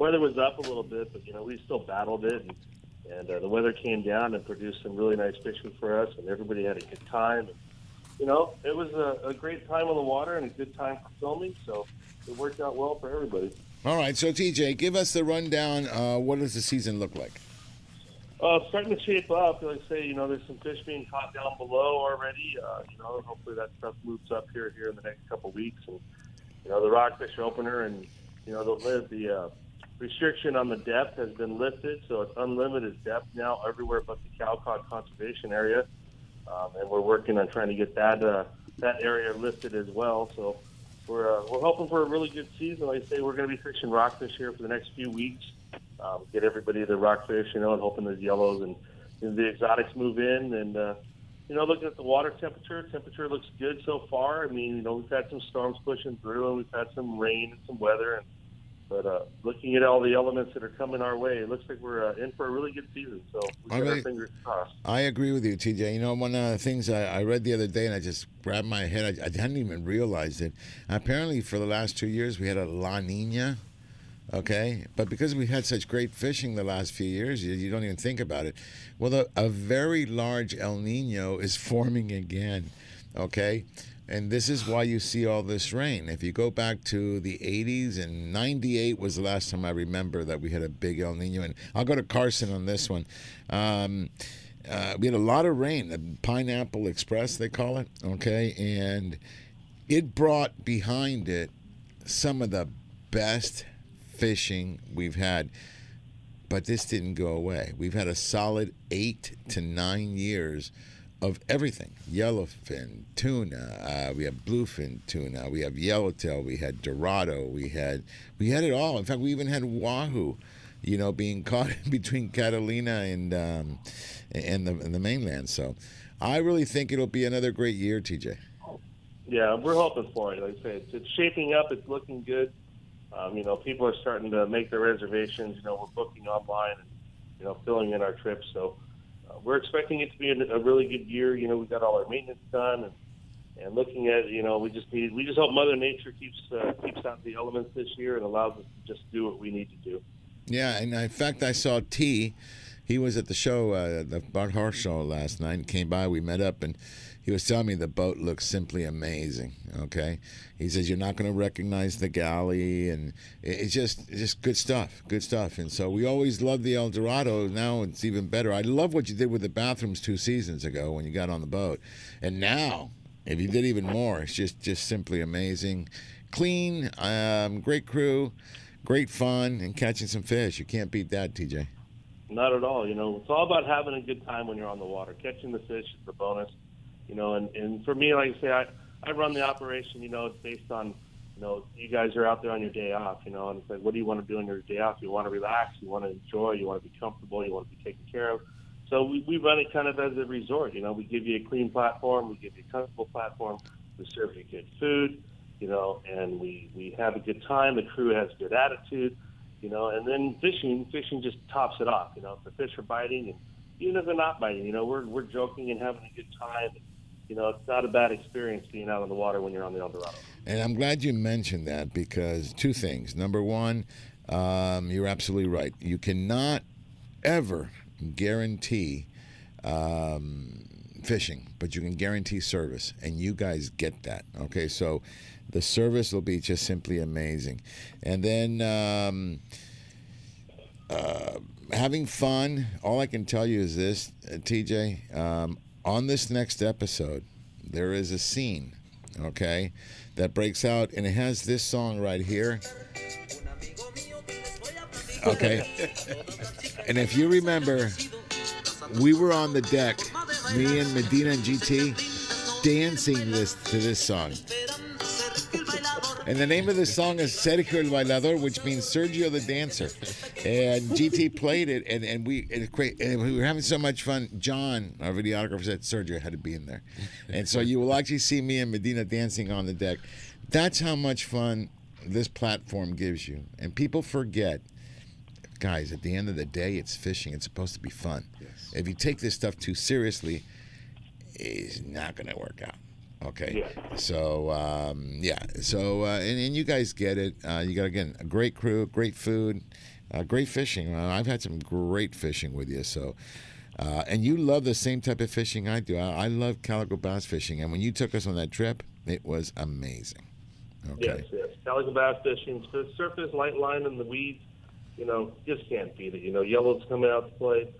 weather was up a little bit, but you know we still battled it, and, and uh, the weather came down and produced some really nice fishing for us, and everybody had a good time. And, you know, it was a, a great time on the water and a good time for filming, so it worked out well for everybody. All right, so TJ, give us the rundown. Uh, what does the season look like? Uh, starting to shape up. Like I say, you know, there's some fish being caught down below already. Uh, you know, hopefully that stuff moves up here here in the next couple weeks. And you know, the rockfish opener and you know the the uh, restriction on the depth has been lifted, so it's unlimited depth now everywhere but the Cowcod Conservation Area. Um, and we're working on trying to get that uh, that area lifted as well. So we're uh, we're hoping for a really good season. Like I say, we're going to be fishing rockfish here for the next few weeks. Um, get everybody the rockfish, you know, and hoping those yellows and you the exotics move in. And uh, you know, looking at the water temperature, temperature looks good so far. I mean, you know, we've had some storms pushing through, and we've had some rain and some weather. And but uh, looking at all the elements that are coming our way, it looks like we're uh, in for a really good season. So we got our fingers crossed. I agree with you, TJ. You know, one of the things I, I read the other day, and I just grabbed my head. I, I hadn't even realized it. Apparently, for the last two years, we had a La Nina. Okay, but because we had such great fishing the last few years, you, you don't even think about it. Well, a, a very large El Nino is (laughs) forming again. Okay, and this is why you see all this rain. If you go back to the 80s and 98 was the last time I remember that we had a big El Nino. And I'll go to Carson on this one. Um, uh, we had a lot of rain, the Pineapple Express, they call it. Okay, and it brought behind it some of the best fishing we've had. But this didn't go away. We've had a solid eight to nine years of everything yellowfin, tuna. Uh, we have bluefin tuna. We have yellowtail. We had dorado. We had we had it all. In fact, we even had wahoo. You know, being (laughs) caught between Catalina and um, and the and the mainland. So, I really think it'll be another great year, TJ. Yeah, we're hoping for it. Like I say, it's, it's shaping up. It's looking good. Um, you know, people are starting to make their reservations. You know, we're booking online and you know filling in our trips. So uh, we're expecting it to be a, really good year. You know, we got all our maintenance done and and looking at you know we just need we just hope Mother Nature keeps uh, keeps out the elements this year and allows us to just do what we need to do. Yeah, and in fact, I saw T. He was at the show, uh, the Bart Hall's show last night. and Came by, we met up, and he was telling me the boat looks simply amazing. Okay, he says you're not going to recognize the galley, and it's just just good stuff, good stuff. And so we always loved the El Dorado. Now it's even better. I love what you did with the bathrooms two seasons ago when you got on the boat, and now if you did even more, it's just just simply amazing. Clean, um, great crew, great fun, and catching some fish. You can't beat that, TJ. Not at all. You know, it's all about having a good time when you're on the water. Catching the fish is the bonus. You know, and, and for me, like I say, I, I run the operation, you know, it's based on, you know, you guys are out there on your day off, you know, and it's like, what do you want to do on your day off? You want to relax, you want to enjoy, you want to be comfortable, you want to be taken care of. So we, we run it kind of as a resort. You know, we give you a clean platform, we give you a comfortable platform, we serve you good food, you know, and we, we have a good time. The crew has good attitude, you know, and then fishing, fishing just tops it off. You know, if the fish are biting, and even if they're not biting, you know, we're we're joking and having a good time. You know, it's not a bad experience being out on the water when you're on the El Dorado. And I'm glad you mentioned that because two things. Number one, um, you're absolutely right. You cannot ever guarantee um, fishing, but you can guarantee service, and you guys get that. Okay, so the service will be just simply amazing, and then. Um, uh, having fun. All I can tell you is this, uh, TJ. Um, on this next episode, there is a scene, okay, that breaks out, and it has this song right here. Okay. and if you remember, we were on the deck, me and Medina and GT, dancing this to this song. And the name of the song is Sergio el Bailador, which means Sergio the Dancer. And GT played it, and, and we and great, and we were having so much fun. John, our videographer, said Sergio had to be in there. And so you will actually see me and Medina dancing on the deck. That's how much fun this platform gives you. And people forget, guys, at the end of the day, it's fishing. It's supposed to be fun. If you take this stuff too seriously, it's not going to work out. Okay. So um, yeah. So uh, and, and you guys get it. Uh, you got again a great crew, great food, uh, great fishing. I've had some great fishing with you. So. Uh, and you love the same type of fishing I do. I, I love calico bass fishing, and when you took us on that trip, it was amazing. Okay. Yes, yes. Calico bass fishing, surface, light line, and the weeds. You know, just can't beat it. You know, yellow's coming out to play.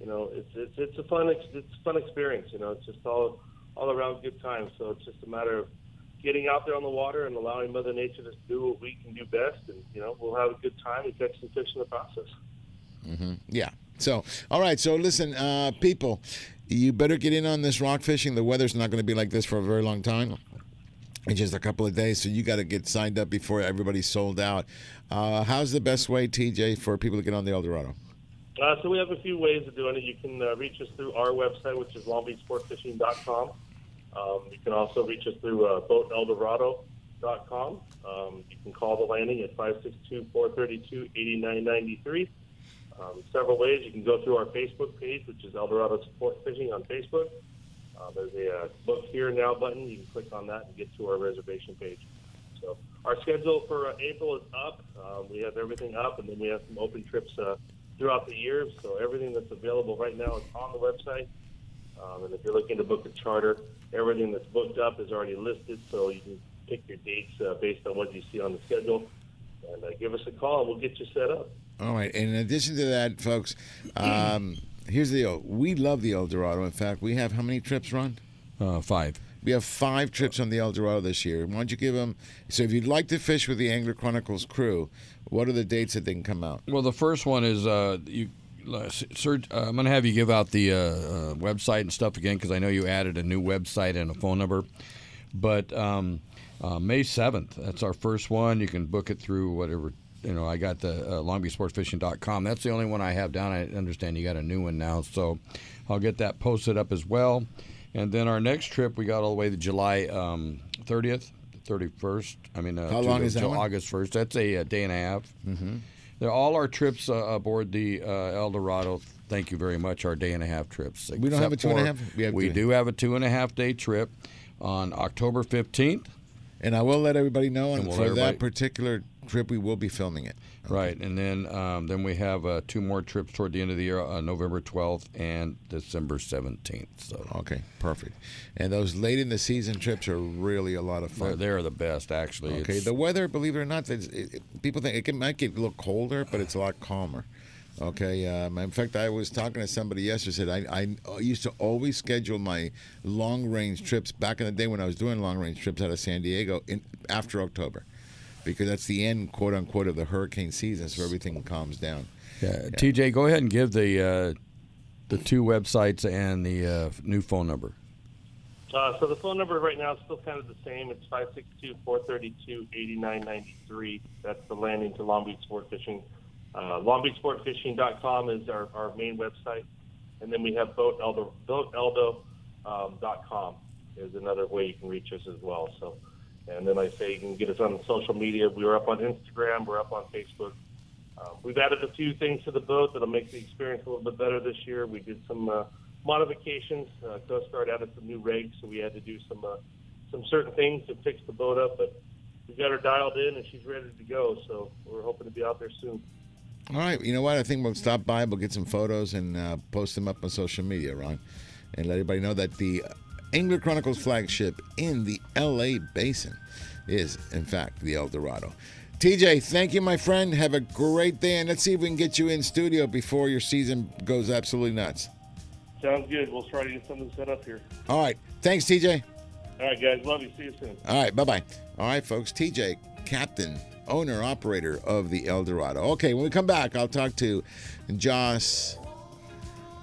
You know, it's it's it's a fun it's a fun experience. You know, it's just all all around good time. So it's just a matter of getting out there on the water and allowing Mother Nature to do what we can do best, and you know, we'll have a good time and catch some fish in the process. Mm-hmm. Yeah. So, all right. So, listen, uh, people, you better get in on this rock fishing. The weather's not going to be like this for a very long time. In just a couple of days, so you got to get signed up before everybody's sold out. Uh, how's the best way, TJ, for people to get on the Eldorado? Uh, so we have a few ways of doing it. You can uh, reach us through our website, which is longbeachsportfishing.com. Um, you can also reach us through uh, boateldorado.com. Um, you can call the landing at 562-432-8993. Um, several ways. You can go through our Facebook page, which is Eldorado Sport Fishing on Facebook. Uh, there's a uh, book here now button. You can click on that and get to our reservation page. So our schedule for uh, April is up. Um, we have everything up, and then we have some open trips uh, throughout the year. So everything that's available right now is on the website. Um, and if you're looking to book a charter, everything that's booked up is already listed. So you can pick your dates uh, based on what you see on the schedule. And uh, give us a call, and we'll get you set up. All right. And in addition to that, folks, (clears throat) um, here's the deal. We love the Eldorado. In fact, we have how many trips run? Uh, five. We have five trips on the Eldorado this year. Why don't you give them? So, if you'd like to fish with the Angler Chronicles crew, what are the dates that they can come out? Well, the first one is uh, you. Uh, Search, uh, I'm going to have you give out the uh, uh, website and stuff again because I know you added a new website and a phone number. But um, uh, May 7th, that's our first one. You can book it through whatever. You know, I got the uh, longbeachsportfishing.com. That's the only one I have down. I understand you got a new one now, so I'll get that posted up as well. And then our next trip, we got all the way to July um, 30th, 31st. I mean, uh, How long the- is that? August 1st. That's a, uh day and a half. Mhm. They're all our trips uh, aboard the uh, El Dorado. Thank you very much. Our day and a half trips. We don't have a two and a half? We have we do have a two and a half day trip on October 15th. And I will let everybody know. And, And we'll for that particular trip, we will be filming it. Right, and then um, then we have uh, two more trips toward the end of the year, uh, November 12th and December 17th. So Okay, perfect. And those late in the season trips are really a lot of they're, fun. they're the best, actually. Okay, It's- the weather, believe it or not, it, it- people think it can, might get a little colder, but it's a lot calmer. Okay, um, in fact, I was talking to somebody yesterday. Said I, I used to always schedule my long range trips back in the day when I was doing long range trips out of San Diego in after October, because that's the end, quote unquote, of the hurricane season, so everything calms down. yeah. TJ, go ahead and give the uh, the two websites and the uh, new phone number. Uh, so the phone number right now is still kind of the same. It's 562-432-8993. That's the landing to Long Beach Sport Fishing. Uh, LongBeachSportFishing.com is our, our main website. And then we have BoatEldo, BoatEldo, um, dot com is another way you can reach us as well. So, and then I say you can get us on social media. We are up on Instagram. We're up on Facebook. Um, we've added a few things to the boat that'll make the experience a little bit better this year. We did some uh, modifications. Uh, Coast Guard added some new rigs, so we had to do some uh, some certain things to fix the boat up. But we got her dialed in, and she's ready to go. So we're hoping to be out there soon. All right, you know what? I think we'll stop by. We'll get some photos and uh, post them up on social media, Ron, and let everybody know that the Angler Chronicles flagship in the L.A. Basin is, in fact, the El Dorado. TJ, thank you, my friend. Have a great day, and let's see if we can get you in studio before your season goes absolutely nuts. Sounds good. We'll try to get something set up here. All right, thanks, TJ. All right, guys. Love you. See you soon. All right, bye bye. All right, folks. TJ, captain, owner, operator of the El Dorado. Okay, when we come back, I'll talk to Joss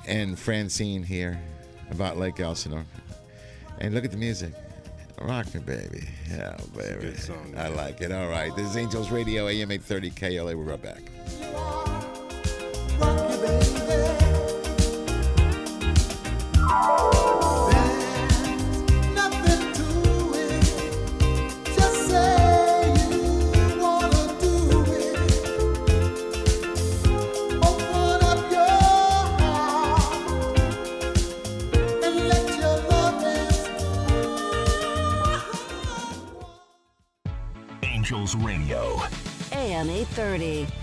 and Francine here about Lake Elsinore. And look at the music. Rock me, baby. Yeah, baby. good song, I like it. All right. This is Angels Radio, AM 830 KLA. We're right back. Radio. AM 830.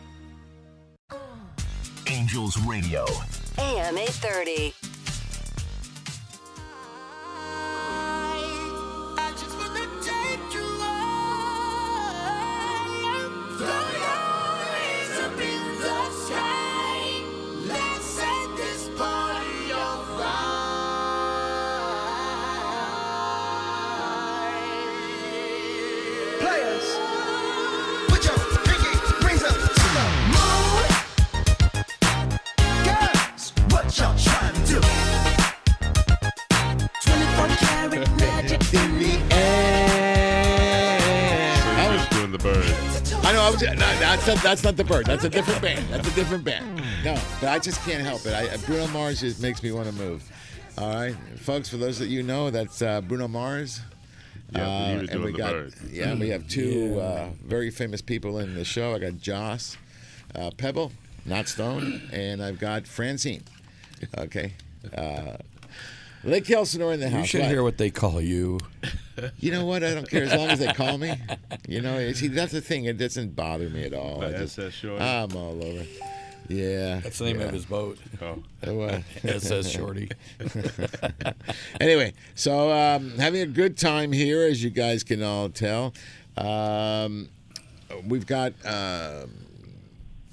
Angels Radio. AM 830. I know. I was. No, that's not. That's not the bird. That's a different band. That's a different band. No, but I just can't help it. I, Bruno Mars just makes me want to move. All right, folks. For those that you know, that's uh, Bruno Mars. Yeah, he was and we doing the got bird. yeah, we have two Yeah. uh, very famous people in the show. I got Joss uh, Pebble, not Stone, and I've got Francine. Okay, uh, Lake Elsinore in the house. You should What? hear what they call you. You know what? I don't care as long as they call me. You know, see that's the thing. It doesn't bother me at all. I just, SS Shorty. I'm all over. Yeah, That's the name yeah. of his boat. Oh. Uh, (laughs) what? SS Shorty. (laughs) anyway, so um, having a good time here, as you guys can all tell. Um, we've got. Um,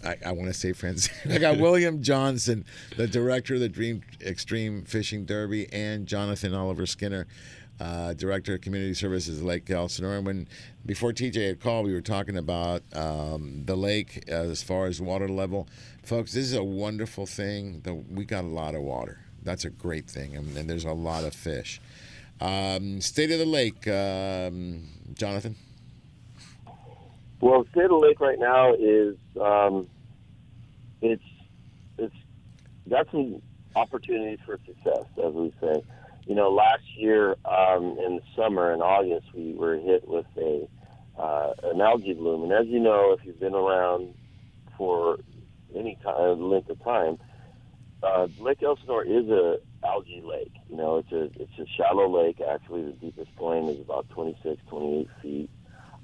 I, I want to say friends. (laughs) I got William Johnson, the director of the Dream Extreme Fishing Derby, and Jonathan Oliver Skinner, uh, director of community services Lake Elsinore. And when before TJ had called, we were talking about um, the lake as far as water level. Folks, this is a wonderful thing. We got a lot of water. That's a great thing, and, and there's a lot of fish. Um, state of the lake, um, Jonathan. Well, state of the lake right now is um, it's it's got some opportunities for success, as we say. You know, last year um, in the summer in August, we were hit with a uh, an algae bloom, and as you know, if you've been around for any time, length of time, uh, Lake Elsinore is a algae lake. You know, it's a it's a shallow lake. Actually, the deepest point is about 26, 28 feet.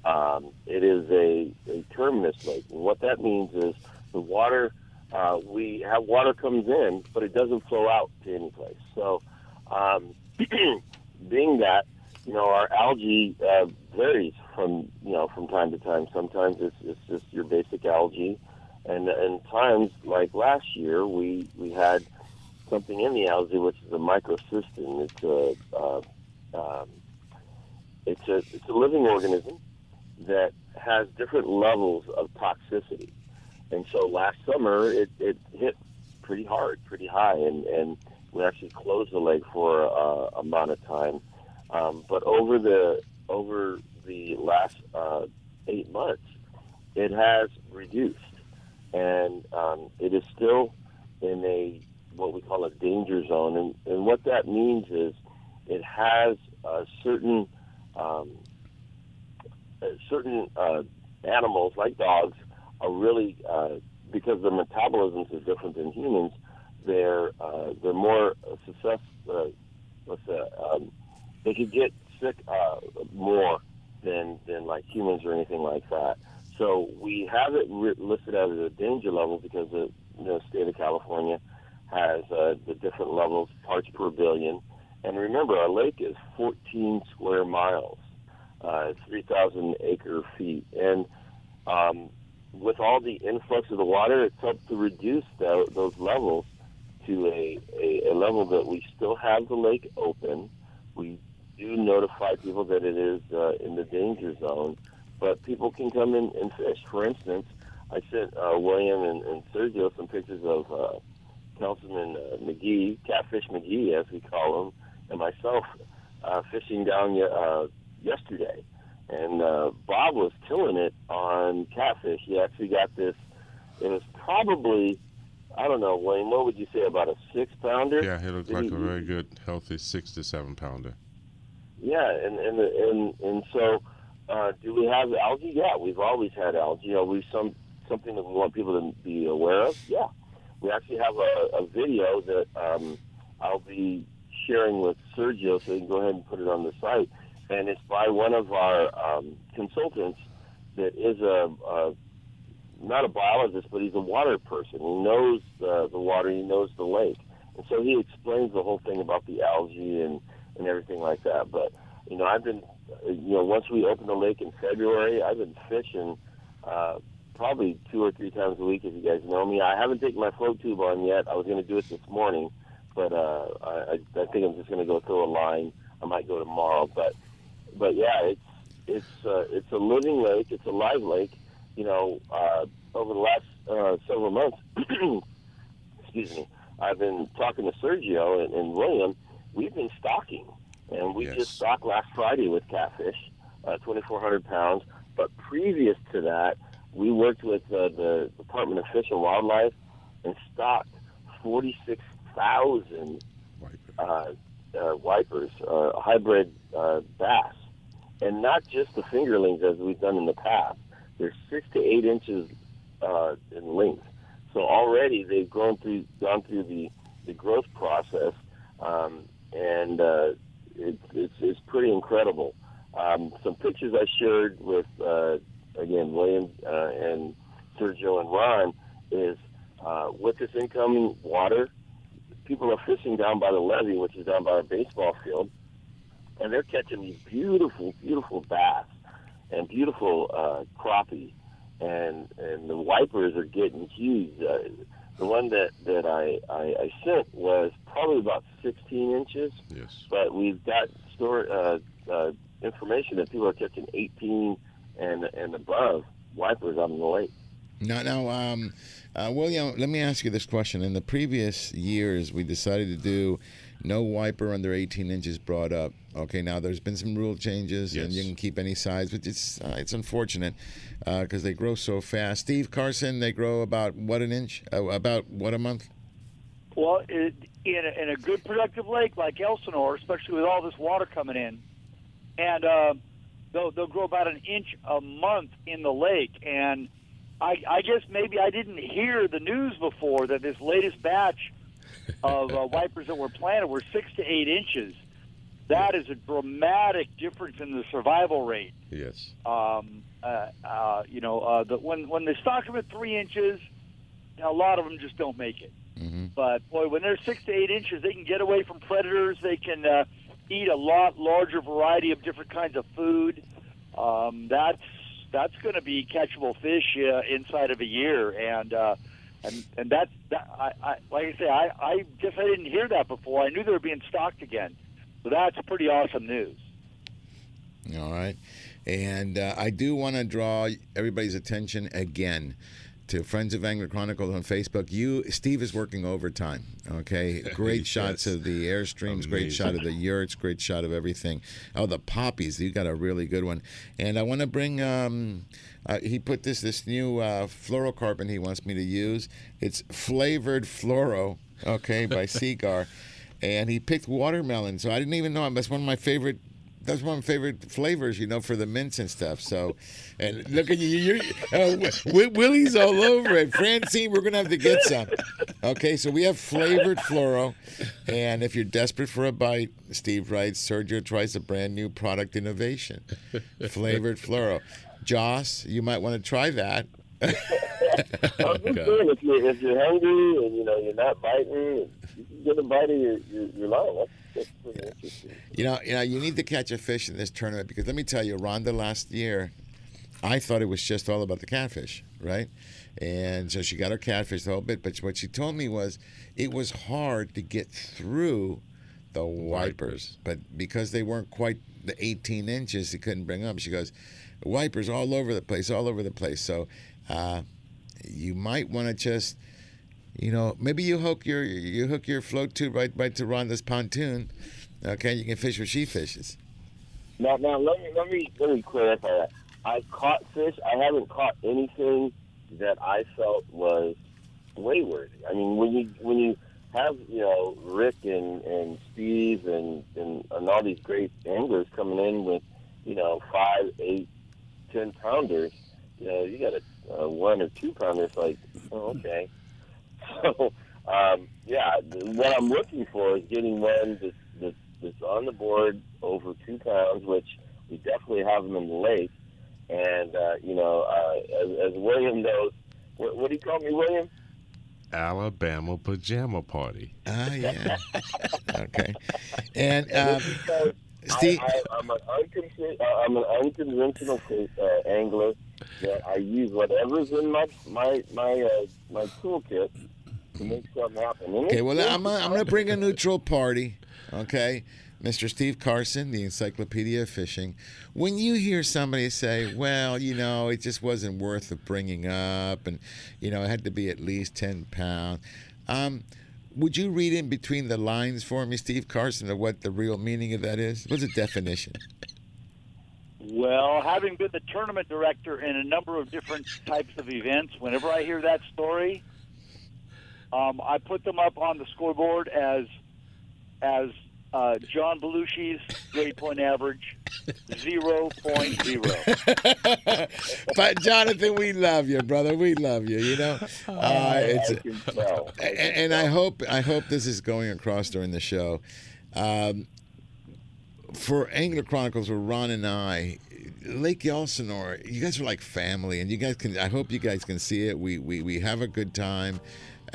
Um, it is a, a terminus lake, and what that means is the water. Uh, we have water comes in, but it doesn't flow out to any place. So, um, (clears throat) being that, you know, our algae uh, varies from you know from time to time. Sometimes it's it's just your basic algae, and and times like last year we we had something in the algae which is a microcystin. It's a uh, um, it's a it's a living organism that has different levels of toxicity. And so last summer it, it hit pretty hard, pretty high, and, and we actually closed the lake for uh, amount of time. Um, but over the over the last uh, eight months, it has reduced, and um, it is still in a what we call a danger zone. And, and what that means is it has uh, certain um, certain uh, animals like dogs are really uh, because their metabolisms are different than humans. They're uh, they're more success. Uh, what's that? Um, they could get sick uh, more than than like humans or anything like that. So we have it ri- listed as a danger level because the you know, state of California has uh, the different levels, parts per billion. And remember, our lake is 14 square miles, uh, 3,000 acre feet. And um, with all the influx of the water, it's helped to reduce tho- those levels to a, a, a level that we still have the lake open. We do notify people that it is uh, in the danger zone, but people can come in and fish. For instance, I sent uh, William and, and Sergio some pictures of uh, Councilman uh, McGee, Catfish McGee, as we call him, and myself uh, fishing down uh, yesterday. And uh, Bob was killing it on catfish. He actually got this. It was probably, I don't know, Wayne. What would you say about a six pounder? Yeah, he looked Did like he- a very good, healthy six to seven pounder. Yeah, and and and and so, uh, do we have algae? Yeah, we've always had algae. Are we some something that we want people to be aware of? Yeah, we actually have a, a video that um, I'll be sharing with Sergio, so you can go ahead and put it on the site. And it's by one of our um, consultants that is a, a not a biologist, but he's a water person. He knows the, the water, he knows the lake, and so he explains the whole thing about the algae and and everything like that. But you know, I've been, you know, once we opened the lake in February, I've been fishing uh, probably two or three times a week. If you guys know me, I haven't taken my float tube on yet. I was going to do it this morning, but uh, I, I I think I'm just going to go throw a line. I might go tomorrow, but but yeah, it's it's uh, it's a living lake. It's a live lake. You know, uh, over the last uh, several months, (clears throat) excuse me, I've been talking to Sergio and, and William. We've been stocking, and we just stocked last Friday with catfish, uh, 2,400 pounds. But previous to that, we worked with uh, the Department of Fish and Wildlife and stocked 46,000 uh, uh, wipers, uh, hybrid uh, bass, and not just the fingerlings as we've done in the past. They're six to eight inches uh, in length. So already they've grown through, gone through the, the growth process, um, and uh, it's, it's, it's pretty incredible. Um, some pictures I shared with, uh, again, William uh, and Sergio and Ron is uh, with this incoming water, people are fishing down by the levee, which is down by our baseball field, and they're catching these beautiful, beautiful bass and beautiful uh, crappie, and and the wipers are getting huge. Uh, the one that that I, I I sent was probably about 16 inches. Yes. But we've got store uh, uh, information that people are catching 18 and and above wipers on the lake. Now, now, um, uh, William, let me ask you this question. In the previous years, we decided to do no wiper under 18 inches brought up. Okay, now there's been some rule changes, and you can keep any size, but it's uh, it's unfortunate because they grow so fast. Steve Carson, they grow about what an inch, uh, about what a month. Well, it, in, a, in a good productive lake like Elsinore, especially with all this water coming in, and uh, they'll they'll grow about an inch a month in the lake. And I, I guess maybe I didn't hear the news before that this latest batch (laughs) of uh, wipers that were planted were six to eight inches. That is a dramatic difference in the survival rate. Yes. Um, uh, uh, you know, uh, the, when when they stock them at three inches, a lot of them just don't make it. But boy, when they're six to eight inches, they can get away from predators. They can uh, eat a lot larger variety of different kinds of food. Um, that's that's going to be catchable fish uh, inside of a year, and uh, and and that's that. I, I like I say, I I guess I didn't hear that before. I knew they were being stocked again, So that's pretty awesome news. All right. And uh, I do want to draw everybody's attention again to Friends of Angler Chronicle on Facebook. You, Steve, is working overtime. Okay, (laughs) great shots of the airstreams, great shot of the yurts, great shot of everything. Oh, the poppies! You got a really good one. And I want to bring. Um, uh, he put this this new uh, fluorocarbon he wants me to use. It's flavored fluoro. Okay, by (laughs) Seaguar, and he picked watermelon. So I didn't even know. That's one of my favorite that's one of my favorite flavors, you know, for the mints and stuff. So, and look at you, you're, uh, Wi- Willie's all over it. Francine, we're gonna have to get some. Okay, so we have flavored fluoro, and if you're desperate for a bite, Steve writes, Sergio tries a brand new product innovation, flavored fluoro. Joss, you might want to try that. I'm just saying, if you're if you're hungry and you know you're not biting, you can get a bite of your your, your line. That's, that's pretty interesting. You know, you know, you need to catch a fish in this tournament because let me tell you, Rhonda last year, I thought it was just all about the catfish, right? And so she got her catfish the whole bit, but what she told me was it was hard to get through the wipers, but because they weren't quite the 18 inches, she couldn't bring them. She goes, wipers all over the place, all over the place. So uh, you might want to just you know, maybe you hook your you hook your float tube right right to Rhonda's pontoon. Okay, you can fish where she fishes. Now, now let me let me let me clarify that. I've caught fish. I haven't caught anything that I felt was wayward. I mean, when you when you have you know Rick and and Steve and and, and all these great anglers coming in with you know five, eight, ten pounders, you know you got a, a one or two pounder. It's like oh, okay. So um, yeah, what I'm looking for is getting one that's, that's that's on the board over two pounds, which we definitely have them in the lake. And uh, you know, uh, as, as William knows, what, what do you call me, William? Alabama pajama party. Ah, yeah. (laughs) okay. And um, Steve- I, I, I'm an unconventional, uh, I'm an unconventional uh, angler. That I use whatever's in my my my uh, my toolkit to make something happen. Okay, well. I'm I'm going to bring a neutral party. Okay, Mr. Steve Carson, the Encyclopedia of Fishing. When you hear somebody say, "Well, you know, it just wasn't worth the bringing up," and you know, it had to be at least ten pounds. Um, would you read in between the lines for me, Steve Carson, of what the real meaning of that is? What's the definition? Well, having been the tournament director in a number of different types of events, whenever I hear that story, um, I put them up on the scoreboard as as uh, John Belushi's grade point average zero point zero. (laughs) but Jonathan, we love you, brother. We love you. You know, (laughs) uh, it's, I can tell. and, and I hope I hope this is going across during the show. Um, for Angler Chronicles, where Ron and I, Lake Elsinore, you guys are like family, and you guys can. I hope you guys can see it. We we, we have a good time,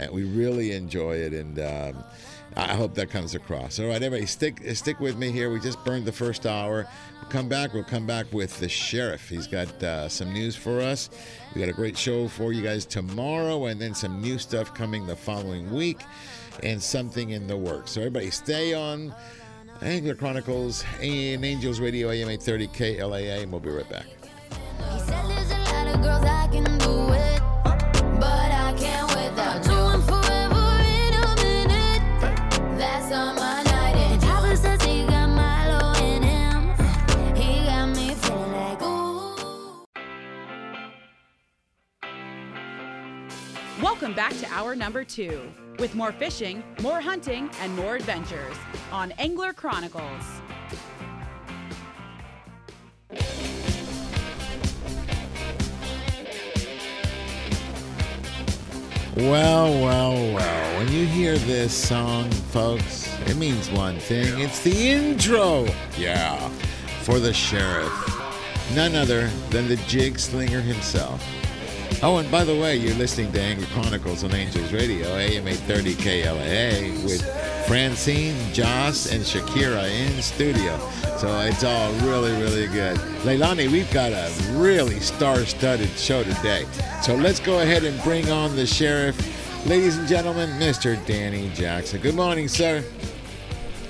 and we really enjoy it, and. Um, I hope that comes across. All right, everybody, stick stick with me here. We just burned the first hour. We'll come back. We'll come back with the sheriff. He's got uh, some news for us. We got a great show for you guys tomorrow, and then some new stuff coming the following week, and something in the works. So everybody, stay on Angler Chronicles and Angels Radio AM 830 KLAA, and we'll be right back. Back to hour number two with more fishing, more hunting, and more adventures on Angler Chronicles. Well, well, well. When you hear this song, folks, it means one thing. It's the intro. Yeah. For the sheriff. None other than the jig slinger himself. (laughs) Oh, and by the way, you're listening to Angry Chronicles on Angels Radio, AM 830 KLAA, with Francine, Joss, and Shakira in studio. So it's all really, really good. Leilani, we've got a really star-studded show today. So let's go ahead and bring on the sheriff. Ladies and gentlemen, Mr. Danny Jackson. Good morning, sir.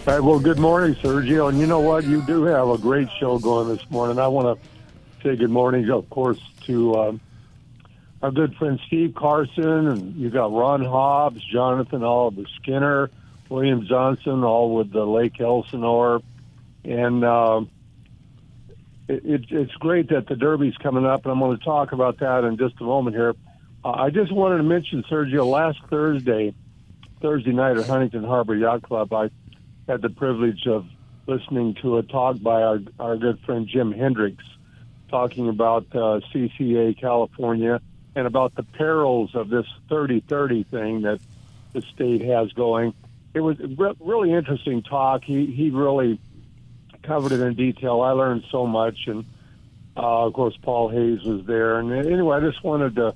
All right, well, good morning, Sergio. And you know what? You do have a great show going this morning. I want to say good morning, of course, to um, our good friend Steve Carson, and you've got Ron Hobbs, Jonathan Oliver Skinner, William Johnson, all with the Lake Elsinore. And uh, it, it, it's great that the Derby's coming up, and I'm going to talk about that in just a moment here. Uh, I just wanted to mention, Sergio, last Thursday, Thursday night at Huntington Harbor Yacht Club, I had the privilege of listening to a talk by our, our good friend Jim Hendricks talking about uh, CCA California and about the perils of this 30-30 thing that the state has going. It was re- really interesting talk. He he really covered it in detail. I learned so much, and uh, of course Paul Hayes was there. And anyway, I just wanted to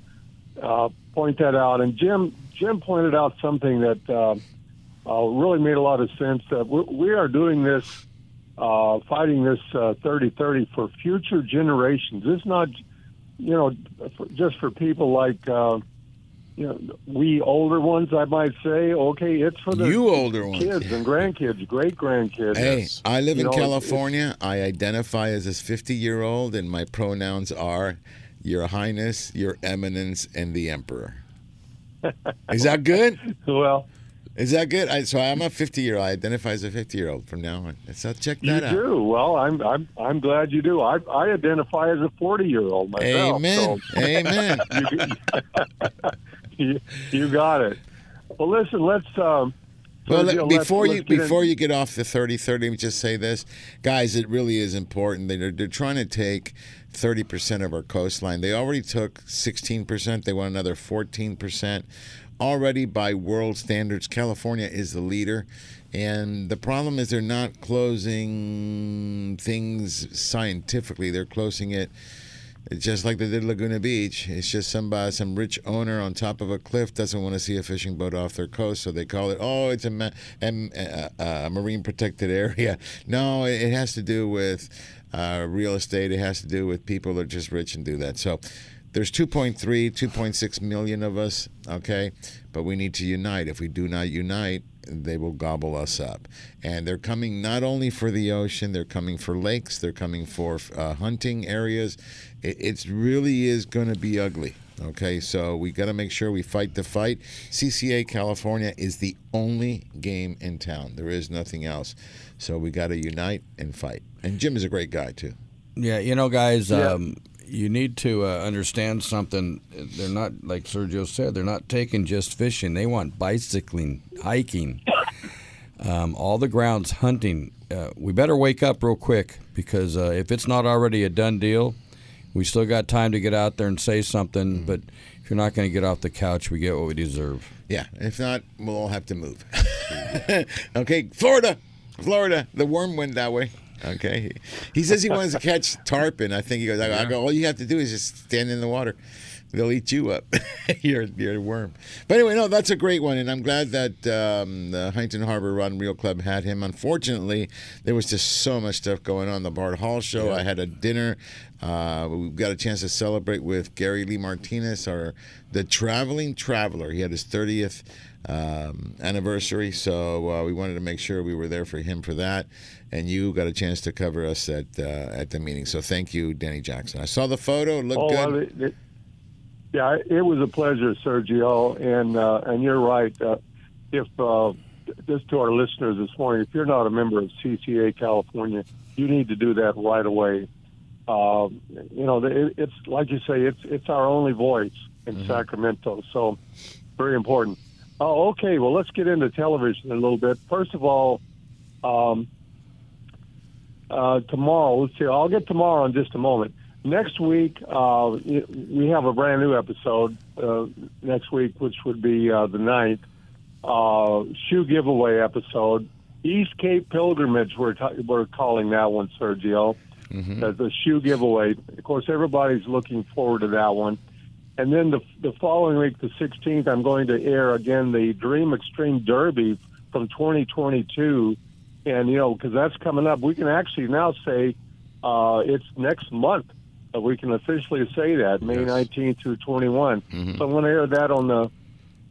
uh, point that out. And Jim Jim pointed out something that uh, uh, really made a lot of sense. That we, we are doing this, uh, fighting this uh, 30-30 for future generations. It's not, you know, for, just for people like. Uh, you know, we older ones, I might say, okay, it's for the You older ones. kids and grandkids, great grandkids. Hey, I live You in know, California. I identify as a 50 year old, and my pronouns are Your Highness, Your Eminence, and the Emperor. Is that good? (laughs) Well, is that good? I, so I'm a 50 year old. I identify as a 50 year old from now on. So check You that out. You do well. I'm I'm I'm glad you do. I I identify as a 40 year old myself. Amen. so- Amen. (laughs) you, you got it. Well, listen. Let's. Um, Well, let- let's- before let's you get in- before you get off the 30 30, let me just say this. Guys, it really is important. They're, they're trying to take 30% of our coastline. They already took 16%. They want another 14%. Already by world standards, California is the leader. And the problem is they're not closing things scientifically. They're closing it just like they did Laguna Beach. It's just somebody, some rich owner on top of a cliff doesn't want to see a fishing boat off their coast, so they call it, oh, it's a, ma- marine protected area. (laughs) No, it it has to do with uh, real estate. It has to do with people that are just rich and do that. So there's 2.3, 2.6 million of us, okay? But we need to unite. If we do not unite, they will gobble us up. And they're coming not only for the ocean, they're coming for lakes, they're coming for uh, hunting areas. It it's really is going to be ugly. Okay, so we got to make sure we fight the fight. CCA California is the only game in town. There is nothing else. So we got to unite and fight. And Jim is a great guy too. Yeah, you know, guys, Yeah. um, you need to uh, understand something. They're not, like Sergio said, they're not taking just fishing. They want bicycling, hiking, um, all the grounds, hunting. Uh, we better wake up real quick because uh, if it's not already a done deal, we still got time to get out there and say something. But if you're not going to get off the couch, we get what we deserve. Yeah, if not, we'll all have to move. (laughs) okay, Florida, Florida. The worm went that way. Okay, he says he wants to (laughs) catch tarpon. I think he goes. I, I go. All you have to do is just stand in the water. They'll eat you up. (laughs) you're, you're a worm. But anyway, no, that's a great one, and I'm glad that um, the Huntington Harbor Run Reel Club had him. Unfortunately, there was just so much stuff going on. The Bart Hall show. Yeah. I had a dinner. Uh, we got a chance to celebrate with Gary Lee Martinez, our the traveling traveler. He had his 30th um, anniversary, so uh, we wanted to make sure we were there for him for that. And you got a chance to cover us at uh, at the meeting, so thank you, Danny Jackson. I saw the photo; it looked Oh, good. well, it- it- yeah, it was a pleasure, Sergio, and uh, and you're right. Uh, if uh, just to our listeners this morning, if you're not a member of CCA California, you need to do that right away. Uh, you know, it, it's like you say, it's it's our only voice in Sacramento, so very important. Oh, okay. Well, let's get into television a little bit. First of all, um, uh, tomorrow. Let's see. I'll get tomorrow in just a moment. Next week, uh, we have a brand new episode uh, next week, which would be uh, the ninth uh, shoe giveaway episode. East Cape Pilgrimage, we're, ta- we're calling that one, Sergio, as the shoe giveaway. Of course, everybody's looking forward to that one. And then the, the following week, the 16th, I'm going to air again the Dream Extreme Derby from 2022. And, you know, because that's coming up, we can actually now say uh, it's next month. Uh, we can officially say that, May 19th through 21. So I'm going to air that on the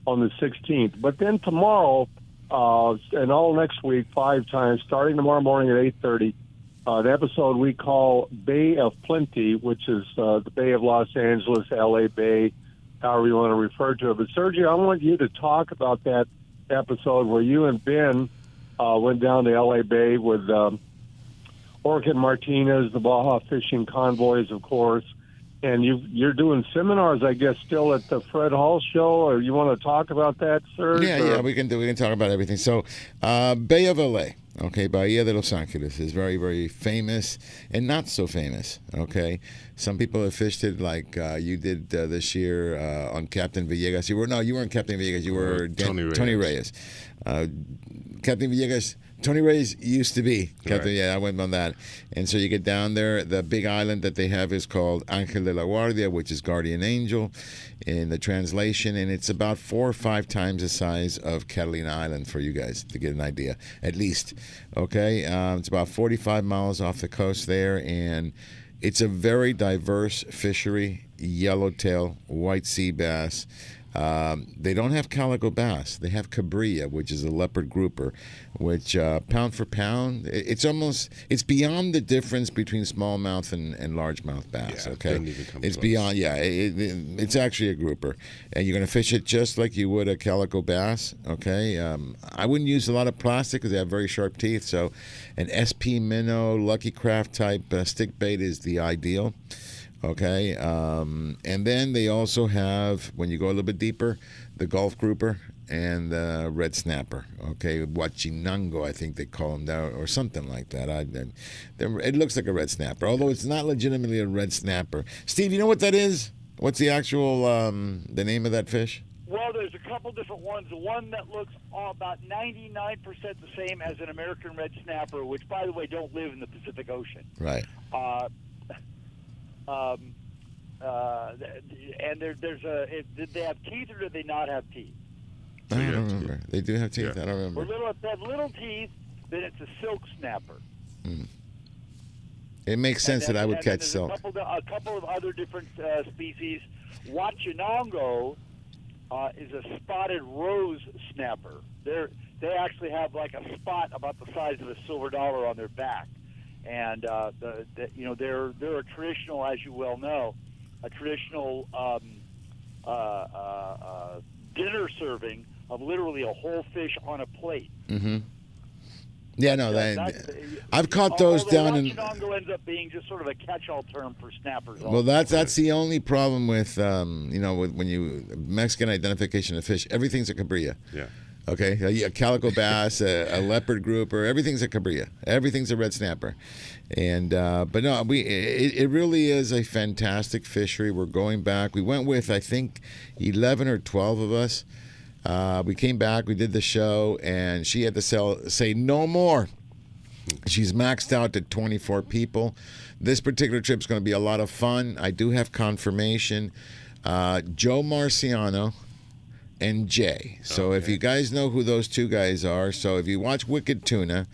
on the 16th. But then tomorrow, uh, and all next week, five times, starting tomorrow morning at 8.30. Uh, the episode we call Bay of Plenty, which is uh, the Bay of Los Angeles, L.A. Bay, however you want to refer to it. But Sergio, I want you to talk about that episode where you and Ben uh, went down to L.A. Bay with um, Orchid Martinez, the Baja Fishing Convoys, of course. And you, you're doing seminars, I guess, still at the Fred Hall show, or you want to talk about that, sir? Yeah, yeah, we can do. We can talk about everything. So, uh, Bay of LA, okay, Bahia de Los Angeles is very, very famous and not so famous. Okay, some people have fished it like uh, you did uh, this year uh, on Captain Villegas. You were no, you weren't Captain Villegas. You were Dan- Tony Reyes. Tony Reyes. Uh, Captain Villegas. Tony Reyes used to be Captain. Right. Yeah, I went on that. And so you get down there. The big island that they have is called Ángel de la Guardia, which is guardian angel in the translation. And it's about four or five times the size of Catalina Island for you guys to get an idea, at least. Okay. Um, it's about 45 miles off the coast there. And it's a very diverse fishery yellowtail, white sea bass. Um, they don't have calico bass. They have cabrilla, which is a leopard grouper, which uh, pound for pound, it's almost it's beyond the difference between smallmouth and, and largemouth bass. Yeah, okay, doesn't even come it's close. beyond. Yeah, it, it, it's actually a grouper, and you're gonna fish it just like you would a calico bass. Okay, um, I wouldn't use a lot of plastic because they have very sharp teeth. So, an SP minnow, Lucky Craft type uh, stick bait is the ideal. Okay, um, and then they also have when you go a little bit deeper, the Gulf grouper and the red snapper. Okay, Huachinango, I think they call them there, or something like that. I, it looks like a red snapper, although it's not legitimately a red snapper. Steve, you know what that is? What's the actual um, the name of that fish? Well, there's a couple different ones. The one that looks about 99% the same as an American red snapper, which, by the way, don't live in the Pacific Ocean. Right. Uh, um, uh, and there, there's a. It, did they have teeth or did they not have teeth? I don't remember. They do have teeth. I don't Well, remember. little, if they have little teeth, then it's a silk snapper. It makes sense And that I would catch there's silk. A couple, a couple of other different uh, species. Huachinango uh, is a spotted rose snapper. They're they actually have like a spot about the size of a silver dollar on their back, and uh, the, the you know they're they're a traditional, as you well know, a traditional um, uh, uh, uh, dinner serving of literally a whole fish on a plate. hmm Yeah, no, Yeah, that, I've caught those down in. Huachinango ends up being just sort of a catch-all term for snappers. Well, that's that's the only problem with um, you know with when you Mexican identification of fish. Everything's a cabrilla. Yeah. Okay, a, calico bass, a, a leopard grouper, everything's a cabrilla. Everything's a red snapper, and uh, but no, we it, it really is a fantastic fishery. We're going back. We went with I think eleven or twelve of us. Uh, we came back. We did the show, and she had to sell say no more. She's maxed out to 24 people. This particular trip is going to be a lot of fun. I do have confirmation. Uh, Joe Marciano and Jay. So if you guys know who those two guys are, so if you watch Wicked Tuna,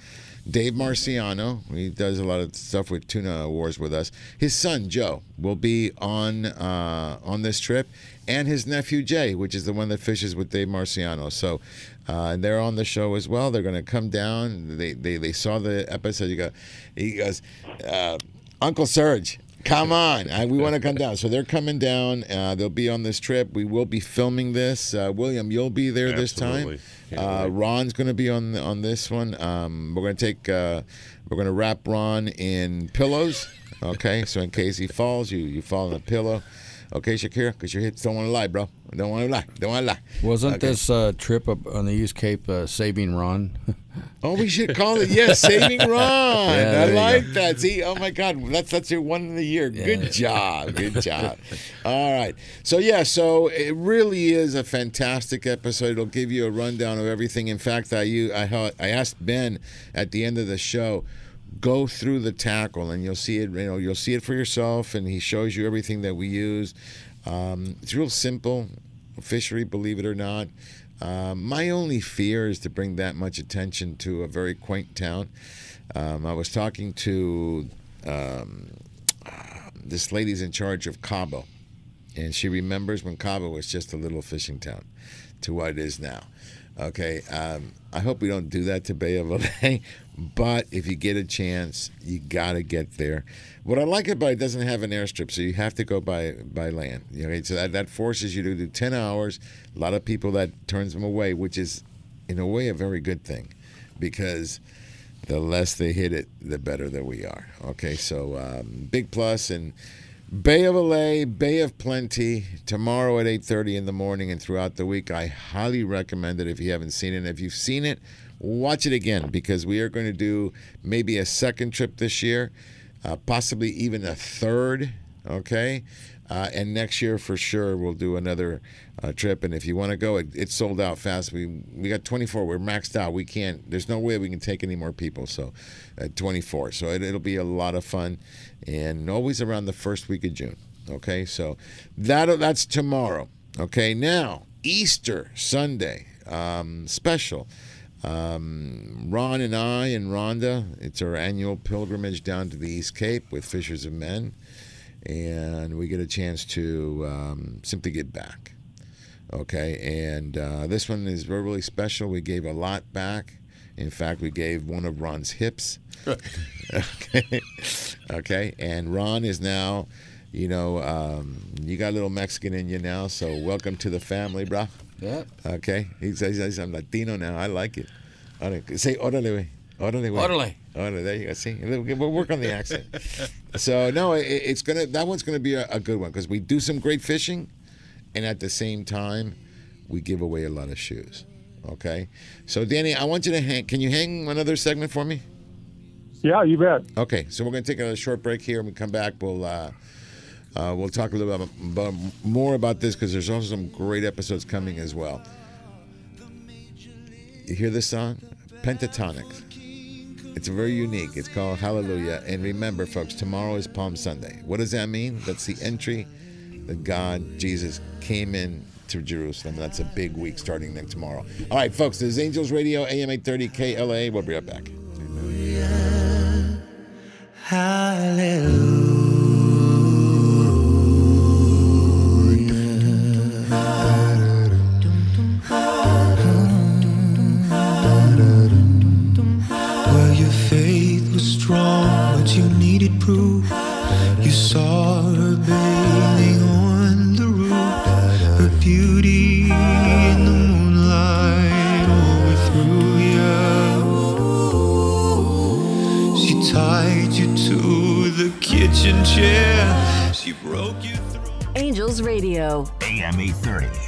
Dave Marciano, he does a lot of stuff with Tuna Wars with us. His son Joe will be on uh, on this trip, and his nephew Jay, which is the one that fishes with Dave Marciano. So uh, they're on the show as well. They're going to come down. They, they they saw the episode. You go, he goes, uh, Uncle Serge. Come on, uh, we want to come down. So they're coming down. Uh, they'll be on this trip. We will be filming this. Uh, William, you'll be there this time. Absolutely. Uh. Ron's going to be on on this one. Um, we're going to take uh, we're going to wrap Ron in pillows. Okay, so in case he falls, you you fall on a pillow. Okay, Shakira, because your hips don't want to lie, bro. Don't want to lie. Don't want to lie. Wasn't Okay. this uh, trip up on the East Cape uh, saving Ron? (laughs) Oh, we should call it yes, saving (laughs) Ron. Yeah, I like go. that. See, oh my God, that's that's your one in the year. Good job, good job. All right, so yeah, so it really is a fantastic episode. It'll give you a rundown of everything. In fact, I you I I asked Ben at the end of the show. Go through the tackle and you'll see it. You know, you'll see it for yourself, and he shows you everything that we use. Um, it's real simple fishery, believe it or not. Um, my only fear is to bring that much attention to a very quaint town. Um, I was talking to um, this lady's in charge of Cabo, and she remembers when Cabo was just a little fishing town to what it is now. Okay, um, I hope we don't do that to Bay of LA, but if you get a chance, you got to get there. What I like about it doesn't have an airstrip, so you have to go by by land. Okay, so that, that forces you to do ten hours. A lot of people that turns them away, which is in a way a very good thing, because the less they hit it, the better that we are. Okay, so um, big plus and. Bay of LA, Bay of Plenty, tomorrow at 8:30 in the morning and throughout the week. I highly recommend it if you haven't seen it. If you've seen it, watch it again because we are going to do maybe a second trip this year, uh, possibly even a third. Okay, uh, and next year for sure we'll do another uh, trip. And if you want to go, it, it's sold out fast. We we got 24. We're maxed out. We can't. There's no way we can take any more people. So, at 24. So it, it'll be a lot of fun, and always around the first week of June. Okay, so that that's tomorrow. Okay, now Easter Sunday um, special. Um, Ron and I and Rhonda, it's our annual pilgrimage down to the East Cape with Fishers of Men, and we get a chance to um, simply get back. Okay, and uh, this one is really special. We gave a lot back. In fact, we gave one of Ron's hips. okay, (laughs) okay, and Ron is now, you know, um, you got a little Mexican in you now. So welcome to the family, bro. Yeah. Okay. He says, I'm Latino now. I like it. Órale. Say órale, güey. Órale, güey. Órale. Órale. There you go. See, we'll work on the accent. (laughs) so no, it, it's gonna. That one's gonna be a, a good one because we do some great fishing, and at the same time, we give away a lot of shoes. Okay. So Danny, I want you to hang. Can you hang another segment for me? Yeah, you bet. Okay, so we're going to take a short break here. When we come back, we'll uh, uh, we'll talk a little bit about, more about this because there's also some great episodes coming as well. You hear this song? Pentatonix. It's very unique. It's called Hallelujah. And remember, folks, tomorrow is Palm Sunday. What does that mean? That's the entry that God, Jesus, came in to Jerusalem. That's a big week starting next tomorrow. All right, folks, this is Angels Radio, AM 830 KLAA. We'll be right back. Well, you. You saw her bathing on the roof, her beauty in the moonlight overthrew you. She tied you to the kitchen chair. She broke you. Through. Angels Radio. AM 830.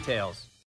details.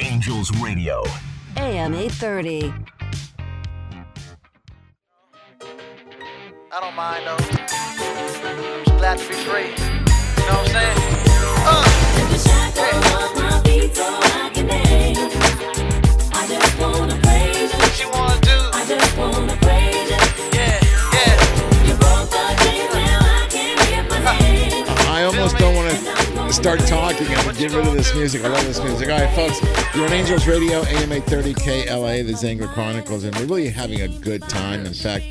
Angels Radio. AM 830. I don't mind though. I'm just glad to be free. You know what I'm saying? Uh. What you wanna do? I just wanna face Yeah, yeah. I almost don't want to start talking and get rid of this music. I love this music. All right, folks, you're on Angels Radio, AM 830 KLAA, the Angler Chronicles, and we're really having a good time. In fact,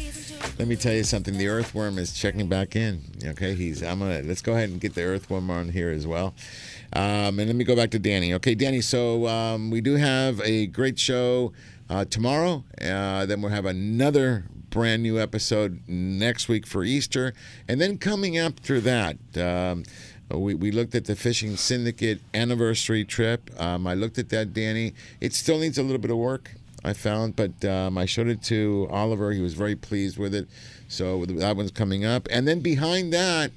let me tell you something. The earthworm is checking back in. Okay, he's. I'm gonna. Let's go ahead and get the earthworm on here as well. Um, and let me go back to Danny. Okay, Danny. So um, we do have a great show uh, tomorrow. Uh, then we'll have another brand new episode next week for Easter, and then coming after that. Um, we, we looked at the fishing syndicate anniversary trip. Um, I looked at that, Danny. It still needs a little bit of work, I found, but um, I showed it to Oliver. He was very pleased with it. So that one's coming up. And then behind that,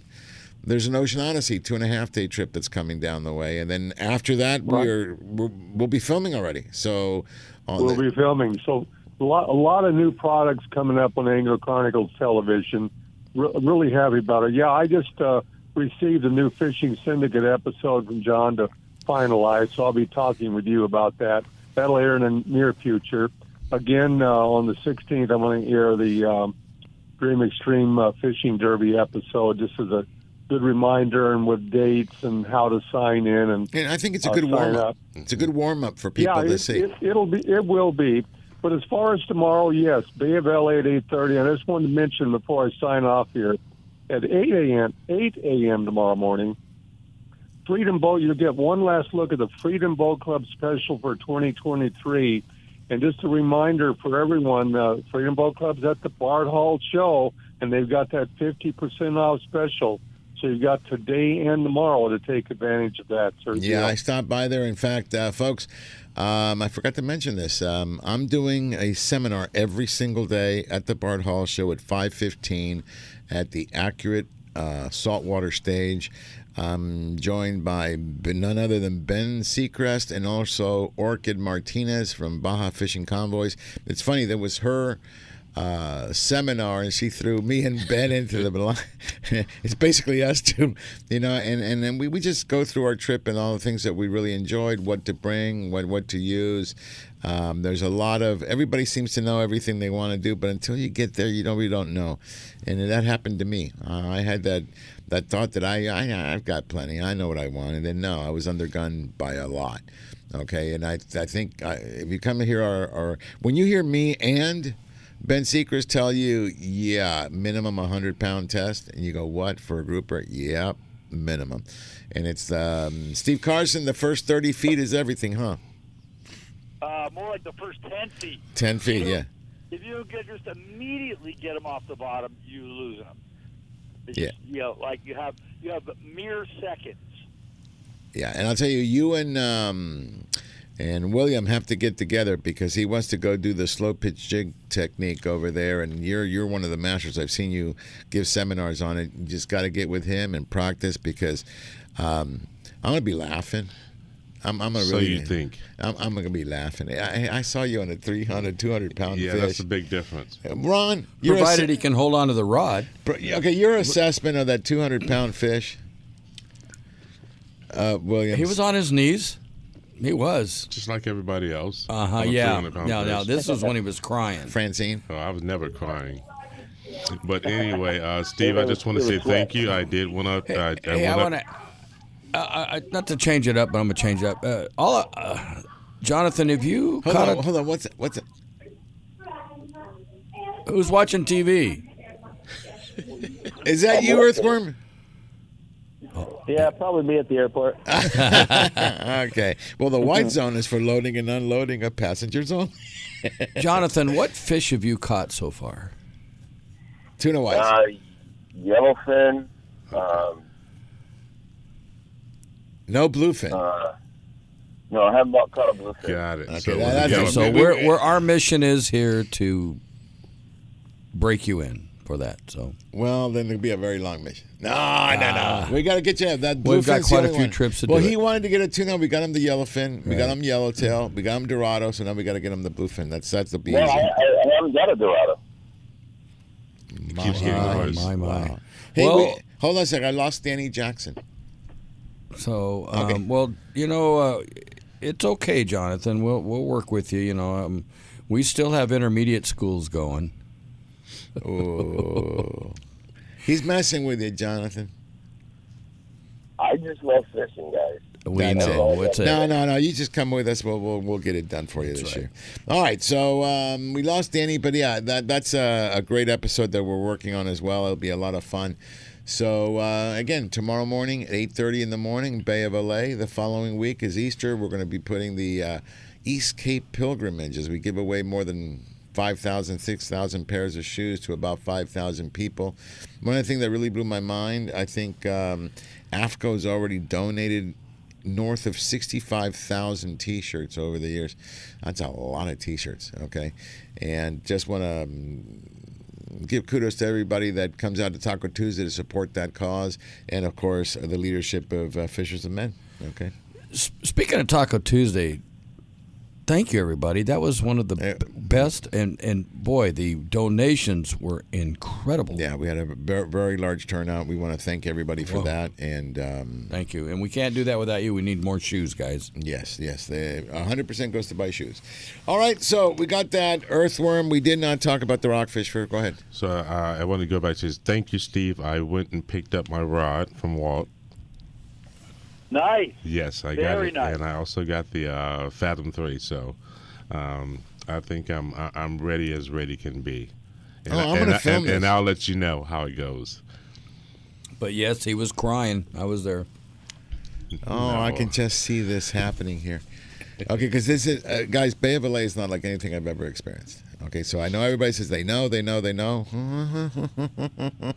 there's an Ocean Odyssey two and a half day trip that's coming down the way. And then after that, Right. we're, we'll, we'll be filming already. So on we'll the, be filming. So a lot, a lot of new products coming up on Angler Chronicles television. Re- really happy about it. Yeah, I just uh, received a new Fishing Syndicate episode from John to finalize, so I'll be talking with you about that. That'll air in the near future. Again, uh, on the 16th, I'm going to air the um, Dream Extreme uh, Fishing Derby episode. Just as a good reminder and with dates and how to sign in and and I think it's a uh, good warm up. up. It's a good warm up for people yeah, to it, see. It, it'll be. It will be. But as far as tomorrow, yes, Bay of LA at eight thirty. I just wanted to mention before I sign off here, at eight a.m. eight a.m. tomorrow morning, Freedom Boat. You'll get one last look at the Freedom Boat Club special for twenty twenty three. And just a reminder for everyone, uh, Freedom Boat Club's at the Bart Hall show, and they've got that fifty percent off special. So you've got today and tomorrow to take advantage of that. Sergio. Yeah, I stopped by there. In fact, uh, folks, um, I forgot to mention this. Um, I'm doing a seminar every single day at the Bart Hall Show at 5:15 at the Accurate uh, Saltwater Stage. I'm joined by none other than Ben Secrest and also Orchid Martinez from Baja Fishing Convoys. It's funny that was her uh, seminar and she threw me and Ben into the (laughs) it's basically us two you know and and then we, we just go through our trip and all the things that we really enjoyed what to bring what what to use um, there's a lot of everybody seems to know everything they want to do but until you get there you don't really don't know and that happened to me uh, I had that that thought that I, I I've got plenty I know what I want and then no I was undergunned by a lot okay and I I think I, if you come here or, or when you hear me and Ben Secrest tell you, yeah, minimum 100 pound test. And you go, what, for a grouper? Yep, minimum. And it's um, Steve Carson, the first 30 feet is everything, huh? Uh, more like the first ten feet. 10 feet, yeah. If you don't get just immediately get them off the bottom, you lose them. It's Yeah. just, you know, like you have you have mere seconds. Yeah, and I'll tell you, you and um, and William have to get together because he wants to go do the slow pitch jig technique over there, and you're you're one of the masters. I've seen you give seminars on it. You just got to get with him and practice because um, I'm gonna be laughing. I'm, I'm gonna So really. you think. I'm, I'm gonna be laughing. I, I saw you on a 300, 200 pound Yeah, fish. that's a big difference. Ron, your Provided ass- he can hold on to the rod. Okay, your assessment of that 200 pound fish, uh, Williams. He was on his knees. He was. Just like everybody else. Uh huh. Yeah. 300-pound Now, now this was when he was crying. Francine. Oh, I was never crying. But anyway, uh, Steve, I just want to say thank you. I did want to. I, I Hey, I want to. Uh, I, not to change it up, but I'm gonna change it up. Uh, all, uh, Jonathan, have you Hold caught on, it? hold on. What's it? What's it? Who's watching TV? (laughs) Is that you, Earthworm? Yeah, probably me at the airport. (laughs) okay. Well, the white zone is for loading and unloading of passengers only. (laughs) Jonathan, what fish have you caught so far? Tuna whites. Uh, yellowfin. Um, no bluefin. uh, no, I haven't caught a bluefin. Got it. Okay, so, that- it was a that's So yellowfin. we're, we're our mission is here to break you in for that. So Well, then it'd be a very long mission. No, no, no. We got to get you that. Bluefin. We've got quite a few one. trips to well, do Well, he it. wanted to get a tuna. We got him the yellowfin. We got him yellowtail. We got him dorado. So now we got to get him the bluefin. That's that's the be Well, I, easy. I, I haven't got a Dorado. keeps getting My, my my. Wow. Hey, Well- wait, hold on a second. I lost Danny Jackson. So, um, Okay. well, you know, uh, it's okay, Jonathan. We'll we'll work with you. You know, um, we still have intermediate schools going. Oh, he's messing with you, Jonathan. I just love fishing, guys. We That's know it. what's it. No, no, no. You just come with us. We'll we'll, we'll get it done for you this year. All right. So um, we lost Danny, but yeah, that that's a, a great episode that we're working on as well. It'll be a lot of fun. So uh, again, tomorrow morning at eight thirty in the morning, Bay of LA. The following week is Easter. We're going to be putting the uh, East Cape pilgrimage as we give away more than 5,000, 6,000 pairs of shoes to about 5,000 people. One of the things that really blew my mind, I think um, AFTCO's already donated north of 65,000 t-shirts over the years. That's a lot of t-shirts, okay? And just want to um, give kudos to everybody that comes out to Taco Tuesday to support that cause and of course the leadership of uh, Fishers of Men, okay? Speaking of Taco Tuesday, thank you everybody. That was one of the b- best, and and boy, the donations were incredible. Yeah, we had a very, very large turnout. We want to thank everybody for Whoa. that and um, Thank you, and we can't do that without you. We need more shoes, guys. Yes, yes. They, 100% goes to buy shoes. All right, so we got that earthworm. We did not talk about the rockfish. Fair. Go ahead. So uh, I want to go back to this. Thank you, Steve. I went and picked up my rod from Walt. Nice. Yes, I got it, nice. and I also got the uh, Fathom Three. So um, I think I'm I- I'm ready as ready can be. And Oh, I- I'm and gonna I- film and, and this. I'll let you know how it goes. But yes, he was crying. I was there. Oh, I can just see this happening here. Okay, because this is, uh, guys, Bay of LA is not like anything I've ever experienced. Okay, so I know everybody says they know, they know, they know. (laughs)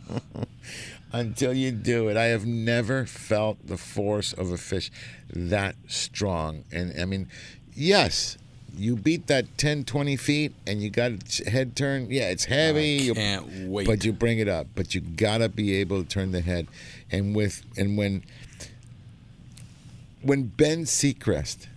Until you do it. I have never felt the force of a fish that strong. And I mean, yes, you beat that 10, 20 feet and you got its head turn. Yeah, it's heavy. I can't wait. But you bring it up. But you got to be able to turn the head. And with, and when, when Ben Secrest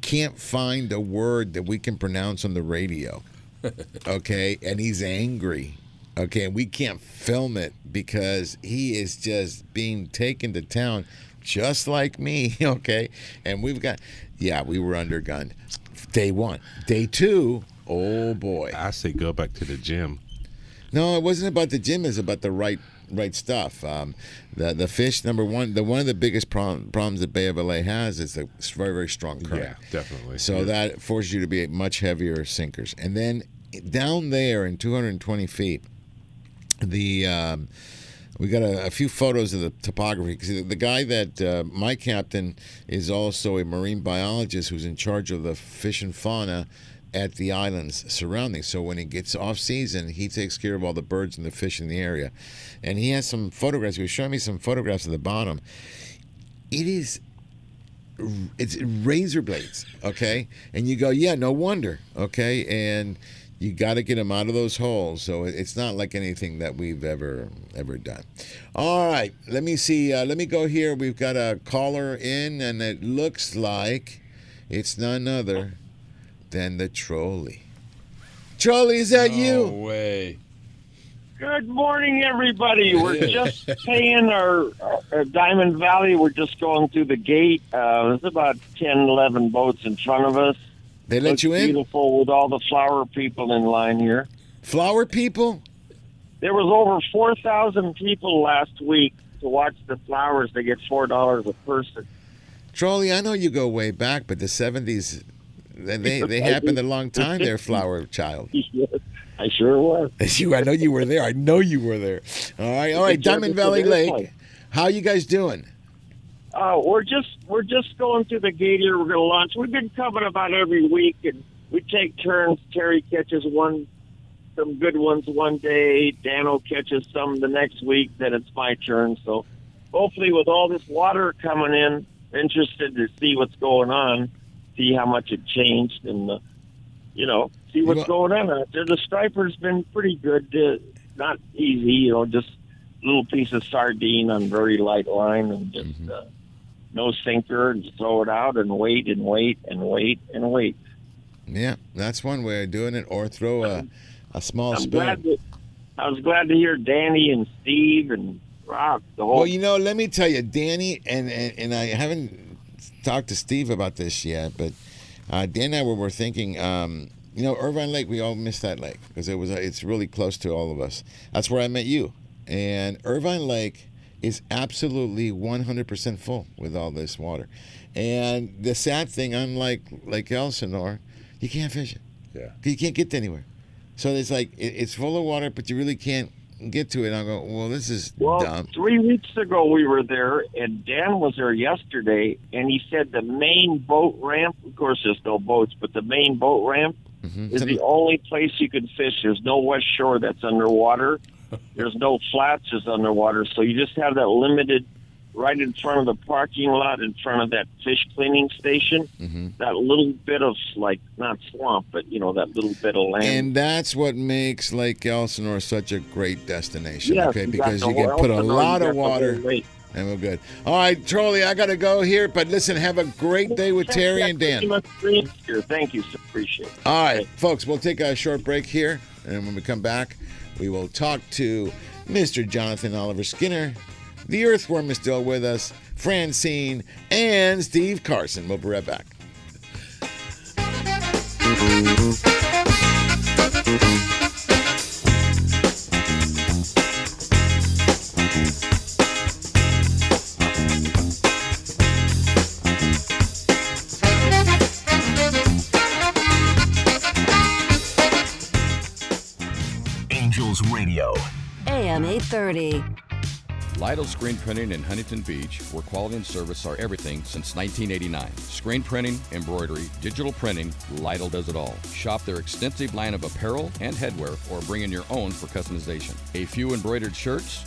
can't find a word that we can pronounce on the radio, (laughs) okay, and he's angry, okay, and we can't film it because he is just being taken to town just like me, (laughs) okay, and we've got, yeah, we were undergunned. Day one. Day two, oh boy. I say go back to the gym. No, it wasn't about the gym. It's about the right right stuff. Um, the the fish number one. The one of the biggest problem, problems that Bay of LA has is the very very strong current. Yeah, definitely. So Yeah. that forces you to be much heavier sinkers. And then down there in 220 feet, the um, we got a, a few photos of the topography because the, guy that uh, my captain is also a marine biologist who's in charge of the fish and fauna at the islands surrounding. So when he gets off season, he takes care of all the birds and the fish in the area. And he has some photographs. He was showing me some photographs at the bottom. It is it's razor blades, okay? And you go, yeah, no wonder, okay? And you got to get them out of those holes. So it's not like anything that we've ever ever done. All right, let me see. Uh, let me go here. We've got a caller in, and it looks like it's none other than the trolley. Trolley, is that you? No way. Good morning, everybody. We're just paying our, our Diamond Valley. We're just going through the gate. Uh, there's about 10, 11 boats in front of us. They let Looks you in? Beautiful with all the flower people in line here. Flower people? There was over 4,000 people last week to watch the flowers. They get $4 a person. Trolley, I know you go way back, but the 70s, they, they, (laughs) happened a long time there, Flower Child. (laughs) Yes, I sure was. (laughs) You, I know you were there. I know you were there. All right, all right. Diamond Valley Lake. How you guys doing? Uh, we're just we're just going through the gate here. We're going to launch. We've been coming about every week, and we take turns. Terry catches one, some good ones one day. Dano catches some the next week. Then it's my turn. So hopefully, with all this water coming in, interested to see what's going on, see how much it changed, and uh, you know, see what's going on out there. The striper's been pretty good. Uh, not easy, you know, just little piece of sardine on very light line, and just. Mm-hmm. Uh, no sinker and throw it out and wait and wait and wait and wait. Yeah, that's one way of doing it. Or throw a, a small I'm spoon. glad that, I was glad to hear Danny and Steve and Rock the whole. Well, you know, let me tell you, Danny, and, and, and I haven't talked to Steve about this yet, but uh, Dan and I were, were thinking, um, you know, Irvine Lake, we all miss that lake because it was it's really close to all of us. That's where I met you. And Irvine Lake is absolutely 100% full with all this water. And the sad thing, unlike Lake Elsinore, you can't fish it. Yeah. You can't get to anywhere. So it's like it, it's full of water, but you really can't get to it. I go, well, this is Well, dumb. three weeks ago we were there, and Dan was there yesterday, and he said the main boat ramp. Of course, there's no boats, but the main boat ramp Mm-hmm. is the only place you can fish. There's no west shore that's underwater. There's no flats that's underwater, so you just have that limited right in front of the parking lot, in front of that fish cleaning station. Mm-hmm. That little bit of like not swamp, but you know that little bit of land. And that's what makes Lake Elsinore such a great destination. Yes, okay, because you can put a lot of got the whole water. And we're good. All right, Trolley, I got to go here, but listen, have a great day with Terry and Dan. Thank you. Appreciate it. All right, folks, we'll take a short break here, and when we come back, we will talk to Mr. Jonathan Oliver Skinner. The Earthworm is still with us, Francine, and Steve Carson. We'll be right back. AM 830. Lytle Screen Printing in Huntington Beach, where quality and service are everything since 1989. Screen printing, embroidery, digital printing, Lytle does it all. Shop their extensive line of apparel and headwear or bring in your own for customization. A few embroidered shirts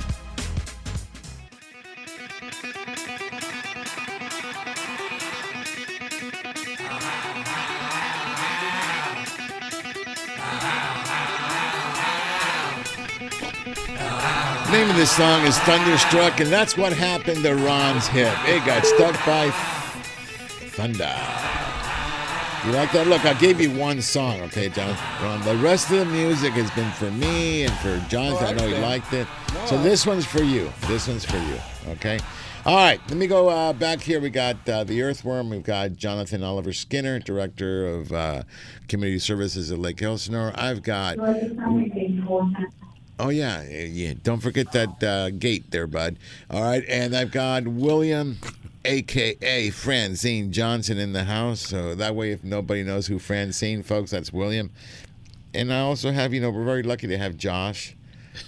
The name of this song is Thunderstruck, and that's what happened to Ron's hip. It got stuck by thunder. You like that? Look, I gave you one song, okay, John? Ron. The rest of the music has been for me and for Jonathan. I know he liked it. So this one's for you. This one's for you, okay? All right, let me go uh, back here. We got uh, the Earthworm. We've got Jonathan Oliver Skinner, Director of uh, Community Services at Lake Elsinore. I've got Oh yeah, yeah. Don't forget that uh, gate there, bud. All right, and I've got William, aka Francine Johnson, in the house. So that way, if nobody knows who Francine, folks, that's William. And I also have, you know, we're very lucky to have Josh,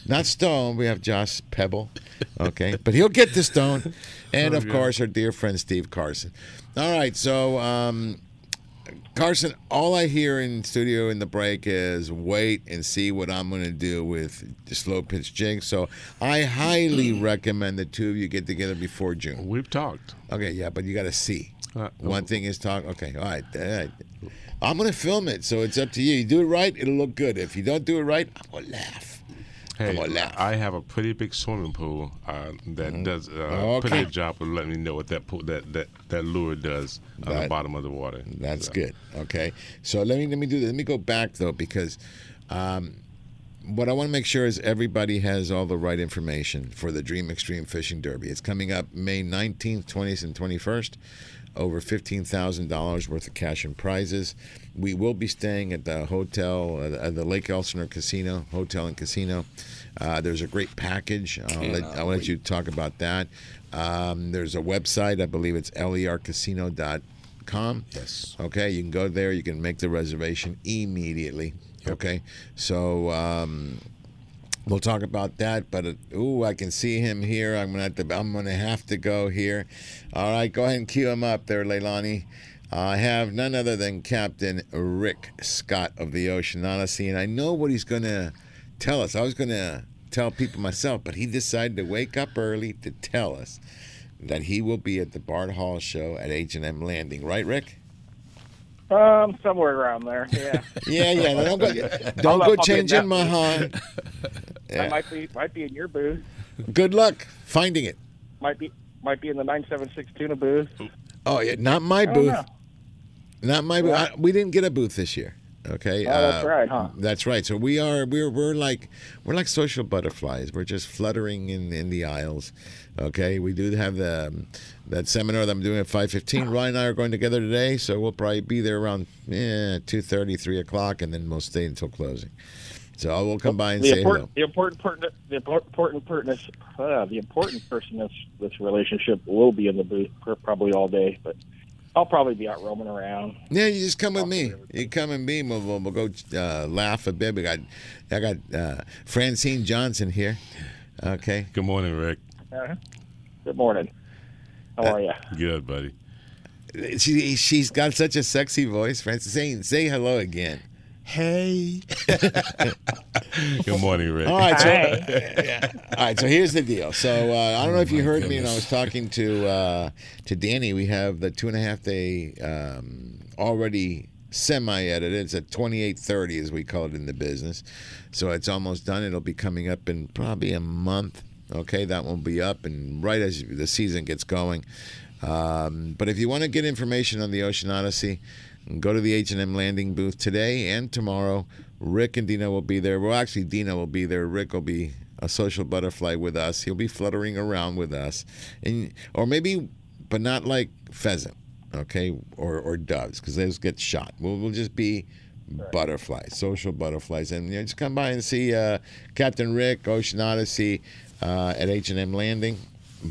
not Stone. We have Josh Pebble. Okay, (laughs) but he'll get the Stone, and Oh, of yeah. course our dear friend Steve Carson. All right, so. Um, Carson, all I hear in studio in the break is wait and see what I'm going to do with the slow pitch jigs. So I highly recommend the two of you get together before June. We've talked. Okay, yeah, but you got to see. Uh, One thing is talk. Okay, all right. all right. I'm going to film it, so it's up to you. You do it right, it'll look good. If you don't do it right, I'm going to laugh. Hey. I have a pretty big swimming pool uh, that does uh, a Mm-hmm. Okay. pretty good job of letting me know what that pool, that, that that lure does on the bottom of the water. That's So- good. Okay. So let me let me do this. Let me go back though because um, what I want to make sure is everybody has all the right information for the Dream Extreme Fishing Derby. It's coming up May 19th, 20th, and 21st. Over $15,000 worth of cash and prizes. We will be staying at the hotel, uh, the Lake Elsinore Casino, Hotel and Casino. Uh, there's a great package. I'll let, I'll let you talk about that. Um, there's a website, I believe it's lercasino.com. Yes. Okay, you can go there. You can make the reservation immediately. Okay, so um, we'll talk about that. But uh, ooh, I can see him here. I'm gonna have to. I'm gonna have to go here. All right, go ahead and cue him up there, Leilani. I have none other than Captain Rick Scott of the Ocean Odyssey, and I know what he's gonna tell us. I was gonna tell people myself, but he decided to wake up early to tell us that he will be at the Bart Hall show at H&M Landing. Right, Rick? Um, somewhere around there. Yeah. (laughs) Yeah, yeah. (laughs) Don't go, don't go changing my booth. heart. (laughs) I might be might be in your booth. Good luck finding it. Might be might be in the nine seven six tuna booth. Oh yeah, not my booth. know. Not my booth. I, we didn't get a booth this year. Okay. Oh, that's right, huh? That's right. So we are we're we're like we're like social butterflies. We're just fluttering in in the aisles. Okay. We do have the um, that seminar that I'm doing at 5:15. Ryan and I are going together today, so we'll probably be there around eh, 2:30, 3 o'clock, and then we'll stay until closing. So I will come by and the say important, hello. the important, pertinent, the impor- important, pertinent, uh, the important person in this, this relationship will be in the booth for probably all day, but I'll probably be out roaming around. Yeah, you just come with me. You come and be. We'll, we'll, we'll go uh, laugh a bit. We got, I got uh, Francine Johnson here. Okay. Good morning, Rick. Uh, good morning. How are you? (laughs) Good, buddy. She she's got such a sexy voice. Francine, say hello again. Hey. Good morning, Rick. All right, so yeah. (laughs) all right, so here's the deal. So uh, I don't know if you heard me, and I was talking to uh, to Danny. We have the two and a half day um, already semi-edited. It's at 28:30, as we call it in the business. So it's almost done. It'll be coming up in probably a month. Okay, that won't be up, and right as the season gets going. Um, but if you want to get information on the Ocean Odyssey, go to the H&M Landing booth today and tomorrow. Rick and Dina will be there. Well, actually, Dina will be there. Rick will be a social butterfly with us. He'll be fluttering around with us, and or maybe, but not like pheasant, okay, or or doves, because those get shot. We'll, we'll just be butterflies, social butterflies, and you know, just come by and see uh, Captain Rick Ocean Odyssey uh, at H&M Landing.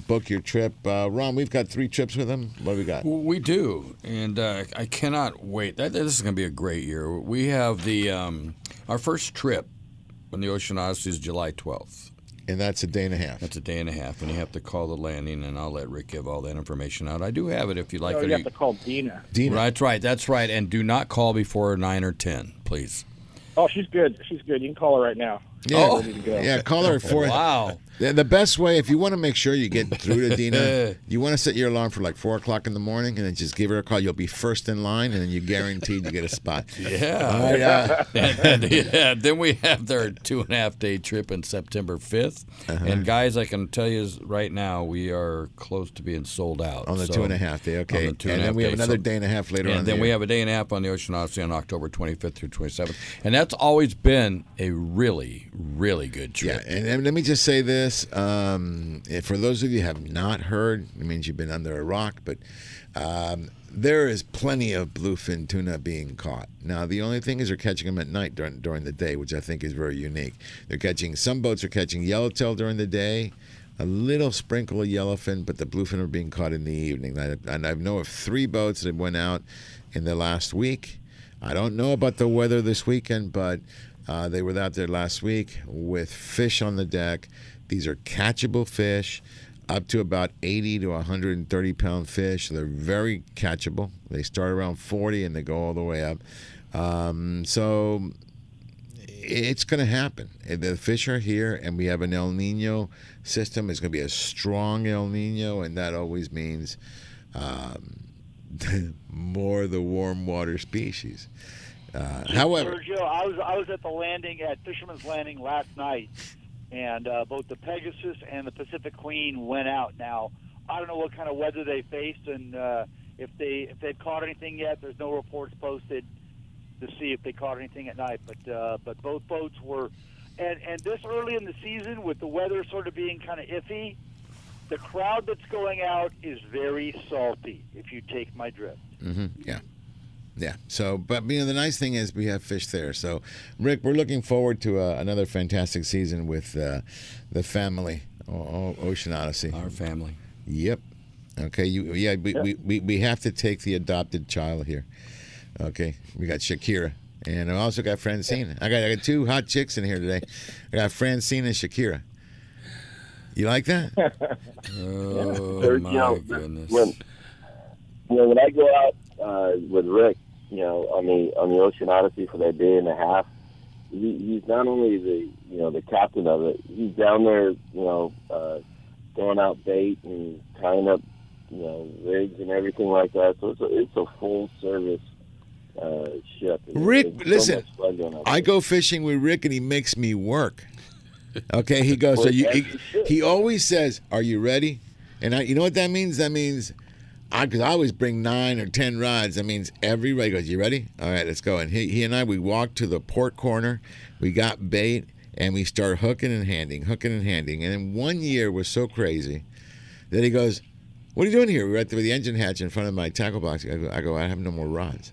Book your trip, uh, Ron. We've got three trips with them. What do we got? We do, and uh, I cannot wait. That, this is going to be a great year. We have the um, our first trip on the Ocean Odyssey is July 12th. And that's a day and a half. That's a day and a half, and you have to call the landing, and I'll let Rick give all that information out. I do have it if you like oh, it. you have to call Dina. Dina. That's right. That's right. And do not call before nine or ten, please. Oh, she's good. She's good. You can call her right now. Yeah, She's ready to go. yeah. Call her for Wow. The, the best way, if you want to make sure you get through to (laughs) Dina, you want to set your alarm for like four o'clock in the morning, and then just give her a call. You'll be first in line, and then you're guaranteed to get a spot. (laughs) Yeah. Right, uh, (laughs) and, and, yeah. Then we have their two and a half day trip in September 5th. Uh-huh. And guys, I can tell you right now, we are close to being sold out. On the So- two and a half day, okay. on the two And a then half we have another So- day and a half later And then the we have a day and a half on the Ocean Odyssey on October 25th through 27th. And that's always been a really, really good Yeah, trip. and, and let me just say this: um, if for those of you who have not heard, it means you've been under a rock. But um, there is plenty of bluefin tuna being caught. Now, the only thing is they're catching them at night during during the day, which I think is very unique. They're catching some boats are catching yellowtail during the day. A little sprinkle of yellowfin, but the bluefin are being caught in the evening. I- And I know of three boats that went out in the last week. I don't know about the weather this weekend, but uh, they were out there last week with fish on the deck. These are catchable fish, up to about 80 to 130 pound fish. They're very catchable. They start around 40 and they go all the way up. Um, so it's going to happen. The fish are here, and we have an El Nino system. It's going to be a strong El Nino, and that always means um, (laughs) more of the warm water species. Uh, however, Sergio, I was I was at the landing at Fisherman's Landing last night, and uh, both the Pegasus and the Pacific Queen went out. Now I don't know what kind of weather they faced, and uh, if they if they've caught anything yet. There's no reports posted to see if they caught anything at night, but uh, but both boats were, and and this early in the season with the weather sort of being kind of iffy, the crowd that's going out is very salty. If you take my drift. hmm Yeah. Yeah. So, but you know, the nice thing is we have fish there. So, Rick, we're looking forward to uh, another fantastic season with uh, the family, o- o- Ocean Odyssey. Our family. Yep. Okay. You. Yeah. We, we, we, we have to take the adopted child here. Okay. We got Shakira, and I also got Francine. I got I got two hot chicks in here today. I got Francine and Shakira. You like that? (laughs) Oh They're, my you know, goodness. When, you know, when I go out uh, with Rick, you know, on the on the Ocean Odyssey for that day and a half, he, he's not only the you know the captain of it. He's down there, you know, uh, throwing out bait and tying up, you know, rigs and everything like that. So it's a, it's a full service uh, ship. Rick, it's listen, much fun going out I go fishing with Rick and he makes me work. Okay, he goes. So you, he, he always says, "Are you ready?" And I, you know what that means? That means, I because I always bring nine or ten rods. That means every rod goes. You ready? All right, let's go. And he, he and I we walked to the port corner. We got bait and we start hooking and handing, hooking and handing. And then one year was so crazy that he goes, "What are you doing here?" We were at the, the engine hatch in front of my tackle box. I go, I, go, I have no more rods.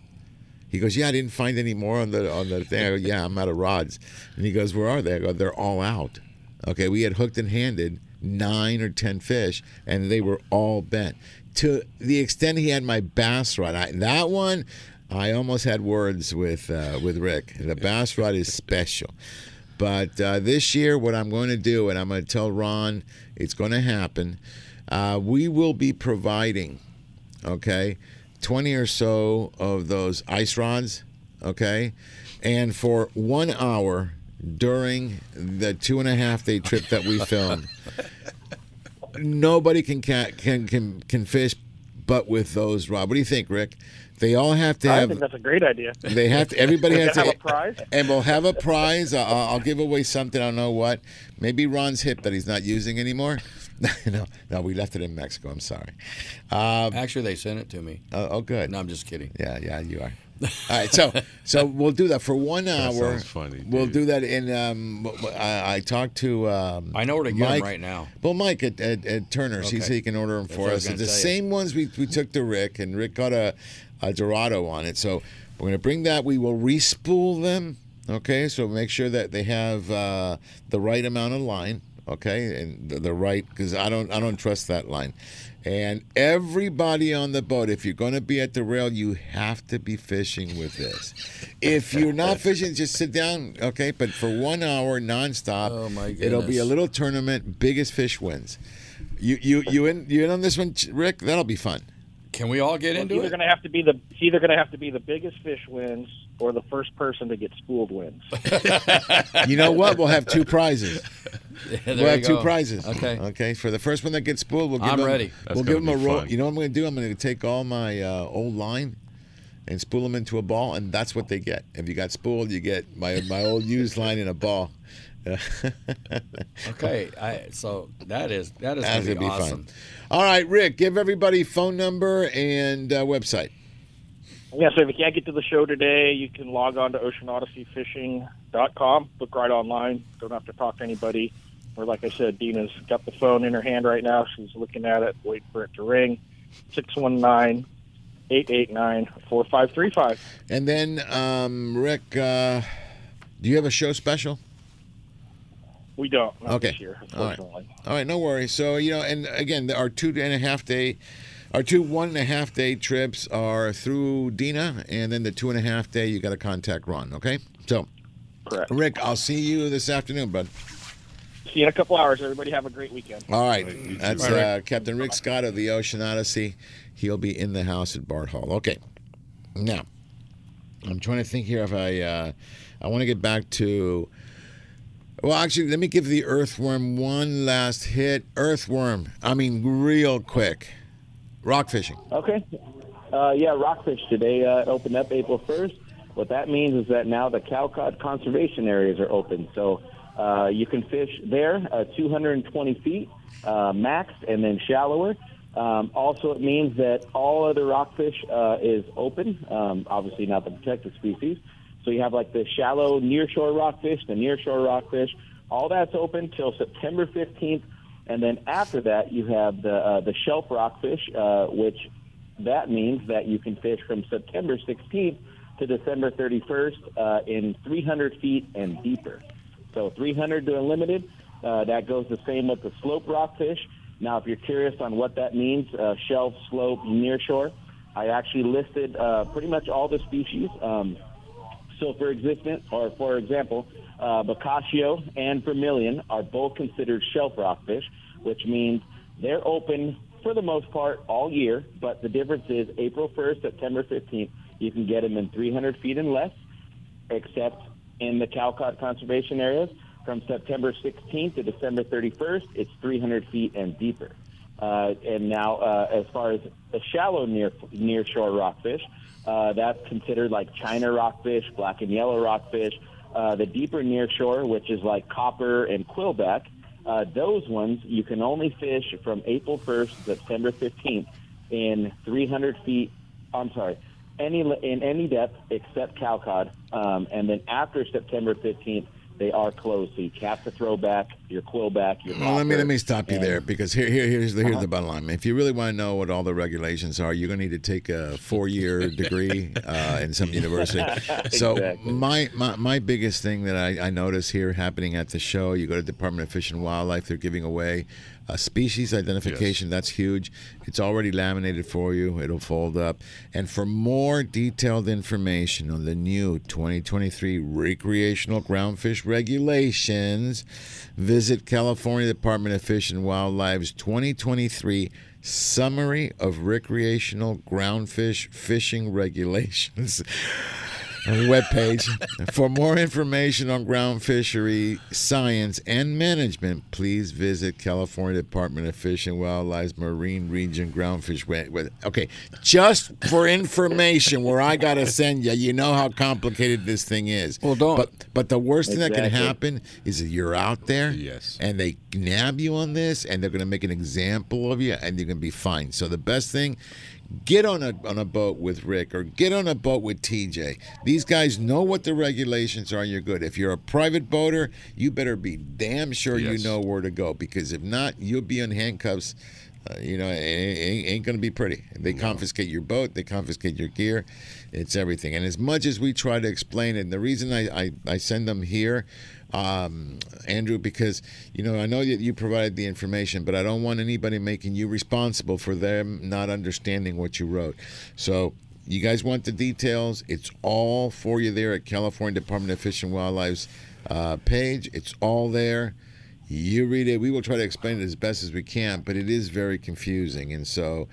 He goes, "Yeah, I didn't find any more on the on the thing." I go, "Yeah, I'm out of rods." And he goes, "Where are they?" I go, "They're all out." Okay, we had hooked and handed nine or ten fish, and they were all bent. To the extent he had my bass rod, I, that one, I almost had words with uh, with Rick. The bass rod is special. But uh, this year, what I'm going to do, and I'm going to tell Ron, it's going to happen. Uh, we will be providing, okay, 20 or so of those ice rods, okay, and for one hour during the two and a half day trip that we filmed, (laughs) nobody can can can can fish, but with those rods. What do you think, Rick? They all have to I have. I think that's a great idea. They have to. Everybody (laughs) has to have a prize. and we'll have a prize. I'll, I'll give away something. I don't know what. Maybe Ron's hip that he's not using anymore. (laughs) no, no, we left it in Mexico. I'm sorry. Um, Actually, they sent it to me. Oh, oh, good. No, I'm just kidding. Yeah, yeah, you are. All right, so so we'll do that for one That hour. sounds funny, We'll do that in. Um, I, I talked to. Um, I know where to get 'em Mike- right now. Well, Mike at, at, at Turner's, he Okay. said he can order them That's for what I us. was It's the gonna tell same ones we, we took to Rick, and Rick got a, a Dorado on it. So we're going to bring that. We will respool them. Okay, so make sure that they have uh, the right amount of line. Okay, and the, the right because I don't I don't trust that line. And everybody on the boat, if you're going to be at the rail, you have to be fishing with this. If you're not (laughs) fishing, just sit down, okay? But for one hour nonstop, Oh, my it'll be a little tournament. Biggest fish wins. You you you in you in on this one, Rick? That'll be fun. Can we all get Well, into it's either it? going to have to be the it's either going to have to be the biggest fish wins or the first person to get spooled wins. (laughs) You know what? We'll have two prizes. (laughs) there we'll have you two prizes. Okay. Okay. For the first one that gets spooled, we'll give I'm them, ready. That's we'll give gonna them a roll. You know what I'm going to do? I'm going to take all my uh, old line and spool them into a ball, and that's what they get. If you got spooled, you get my my old used line in a ball. (laughs) Okay, I, so that is that is going to gonna be, be awesome. fun. All right, Rick, give everybody phone number and uh, website. Yeah, so if you can't get to the show today, you can log on to oceanodysseyfishing.com, look right online. Don't have to talk to anybody. Or like I said, Dina's got the phone in her hand right now. She's looking at it, waiting for it to ring. 619 889 4535. And then, um, Rick, uh, do you have a show special? We don't. Not Okay. this year, All right. unfortunately. All right, no worries. So you know, and again, our two and a half day, our two one and a half day trips are through Dina, and then the two and a half day you got to contact Ron. Okay, so Correct. Rick, I'll see you this afternoon, bud. See you in a couple hours. Everybody have a great weekend. All right, that's All right. uh, Captain Rick Scott of the Ocean Odyssey. He'll be in the house at Bart Hall. Okay, now I'm trying to think here if I uh, I want to get back to. Well, actually, let me give the earthworm one last hit. Earthworm, I mean, real quick. Rock fishing. Okay. Uh, yeah, Rockfish today uh, opened up April 1st. What that means is that now the Cowcod conservation areas are open. So uh, you can fish there, uh, 220 feet uh, max, and then shallower. Um, also, it means that all other rockfish uh, is open. Um, obviously, not the protected species. So you have like the shallow nearshore rockfish, the nearshore rockfish. All that's open till September 15th And then after that, you have the uh, the shelf rockfish, uh, which that means that you can fish from September 16th to December 31st uh, in 300 feet and deeper. So 300 to unlimited. Uh, that goes the same with the slope rockfish. Now, if you're curious on what that means, uh, shelf, slope, nearshore, I actually listed uh, pretty much all the species. Um, so, for existence, or for example, uh, bocaccio and Vermilion are both considered shelf rockfish, which means they're open for the most part all year. But the difference is April 1st, September 15th, you can get them in 300 feet and less, except in the Cowcod conservation areas. From September 16th to December 31st, it's 300 feet and deeper. Uh, and now, uh, as far as the shallow near near shore rockfish, uh, that's considered like China rockfish, black and yellow rockfish. Uh, the deeper near shore, which is like copper and quillback, uh, those ones you can only fish from April 1st to September 15th in 300 feet. I'm sorry, any in any depth except Cowcod. Um, and then after September 15th, they are closed. So you have to throw back your quillback, your Well, let me let me stop you and- there because here, here here's the here's Uh-huh. the bottom line. If you really want to know what all the regulations are, you're going to need to take a four year (laughs) degree uh, in some university. So Exactly. my, my my biggest thing that I, I notice here happening at the show, you go to Department of Fish and Wildlife, they're giving away a species identification. That's huge. It's already laminated for you. It'll fold up. And for more detailed information on the new 2023 recreational groundfish regulations, visit California Department of Fish and Wildlife's 2023 Summary of Recreational Groundfish Fishing Regulations webpage. For more information on ground fishery science and management, please visit California Department of Fish and Wildlife's Marine Region Groundfish. Web- web- Okay, just for information, where I gotta send you, you know how complicated this thing is. Well, don't. But but the worst thing that can happen is that you're out there, Yes. and they nab you on this, and they're gonna make an example of you, and you're gonna be fine. So the best thing get on a on a boat with Rick or get on a boat with TJ. These guys know what the regulations are. and You're good. If you're a private boater, you better be damn sure Yes. you know where to go because if not, you'll be in handcuffs. Uh, you know, it ain't, ain't going to be pretty. They confiscate your boat, they confiscate your gear. It's everything. And as much as we try to explain it, and the reason I, I, I send them here, um, Andrew, because you know I know that you provided the information, but I don't want anybody making you responsible for them not understanding what you wrote. So you guys want the details? It's all for you there at California Department of Fish and Wildlife's uh, page. It's all there. You read it. We will try to explain it as best as we can, but it is very confusing. And so,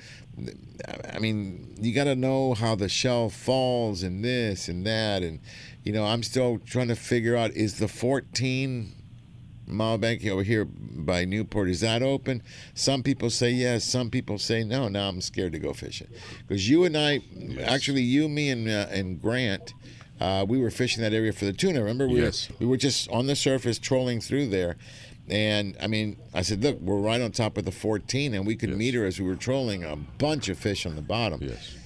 I mean, you got to know how the shell falls and this and that. And, you know, I'm still trying to figure out is the 14 mile bank over here by Newport, is that open? Some people say yes. Some people say no. Now I'm scared to go fishing. Because you and I, actually, you, me, and, uh, and Grant, uh, we were fishing that area for the tuna. Remember, we Yes. were, we were just on the surface trolling through there, and I mean, I said, look, we're right on top of the 14, and we could meet her as we were trolling a bunch of fish on the bottom. Yes.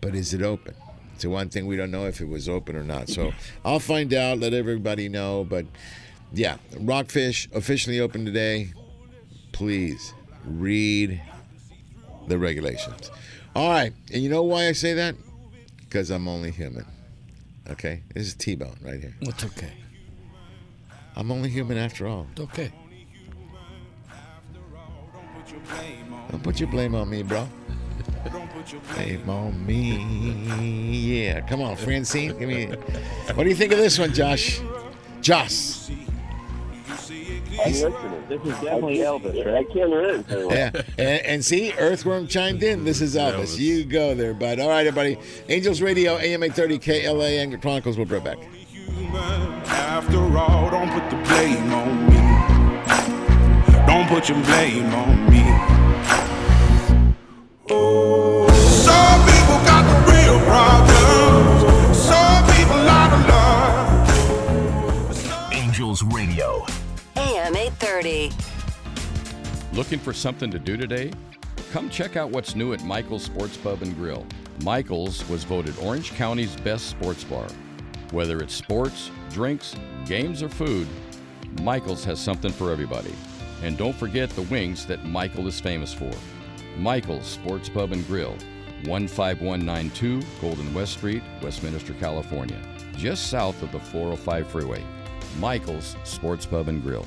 But is it open? The one thing we don't know if it was open or not. So I'll find out. Let everybody know. But yeah, Rockfish officially open today. Please read the regulations. All right, and you know why I say that? Because I'm only human. Okay, this is T-Bone right here. It's okay. I'm only human after all. It's okay. Don't put your blame on me, bro. Blame on me. Yeah, come on, Francine. Give me. What do you think of this one, Josh? Josh. I'm listening. This is definitely Elvis, right? I can't read. Yeah, and, and see, Earthworm chimed in. This is Elvis. You go there, bud. All right, everybody. Angels Radio, AM 830 KLA, Angler Chronicles. We'll be right back. After all, don't put the blame on me. Don't put your blame on me. Angels Radio. AM 830. Looking for something to do today? Come check out what's new at Michael's Sports Pub and Grill. Michael's was voted Orange County's best sports bar. Whether it's sports, drinks, games, or food, Michael's has something for everybody. And don't forget the wings that Michael is famous for. Michael's Sports Pub and Grill, 15192 Golden West Street, Westminster, California, just south of the 405 freeway. Michael's Sports Pub and Grill.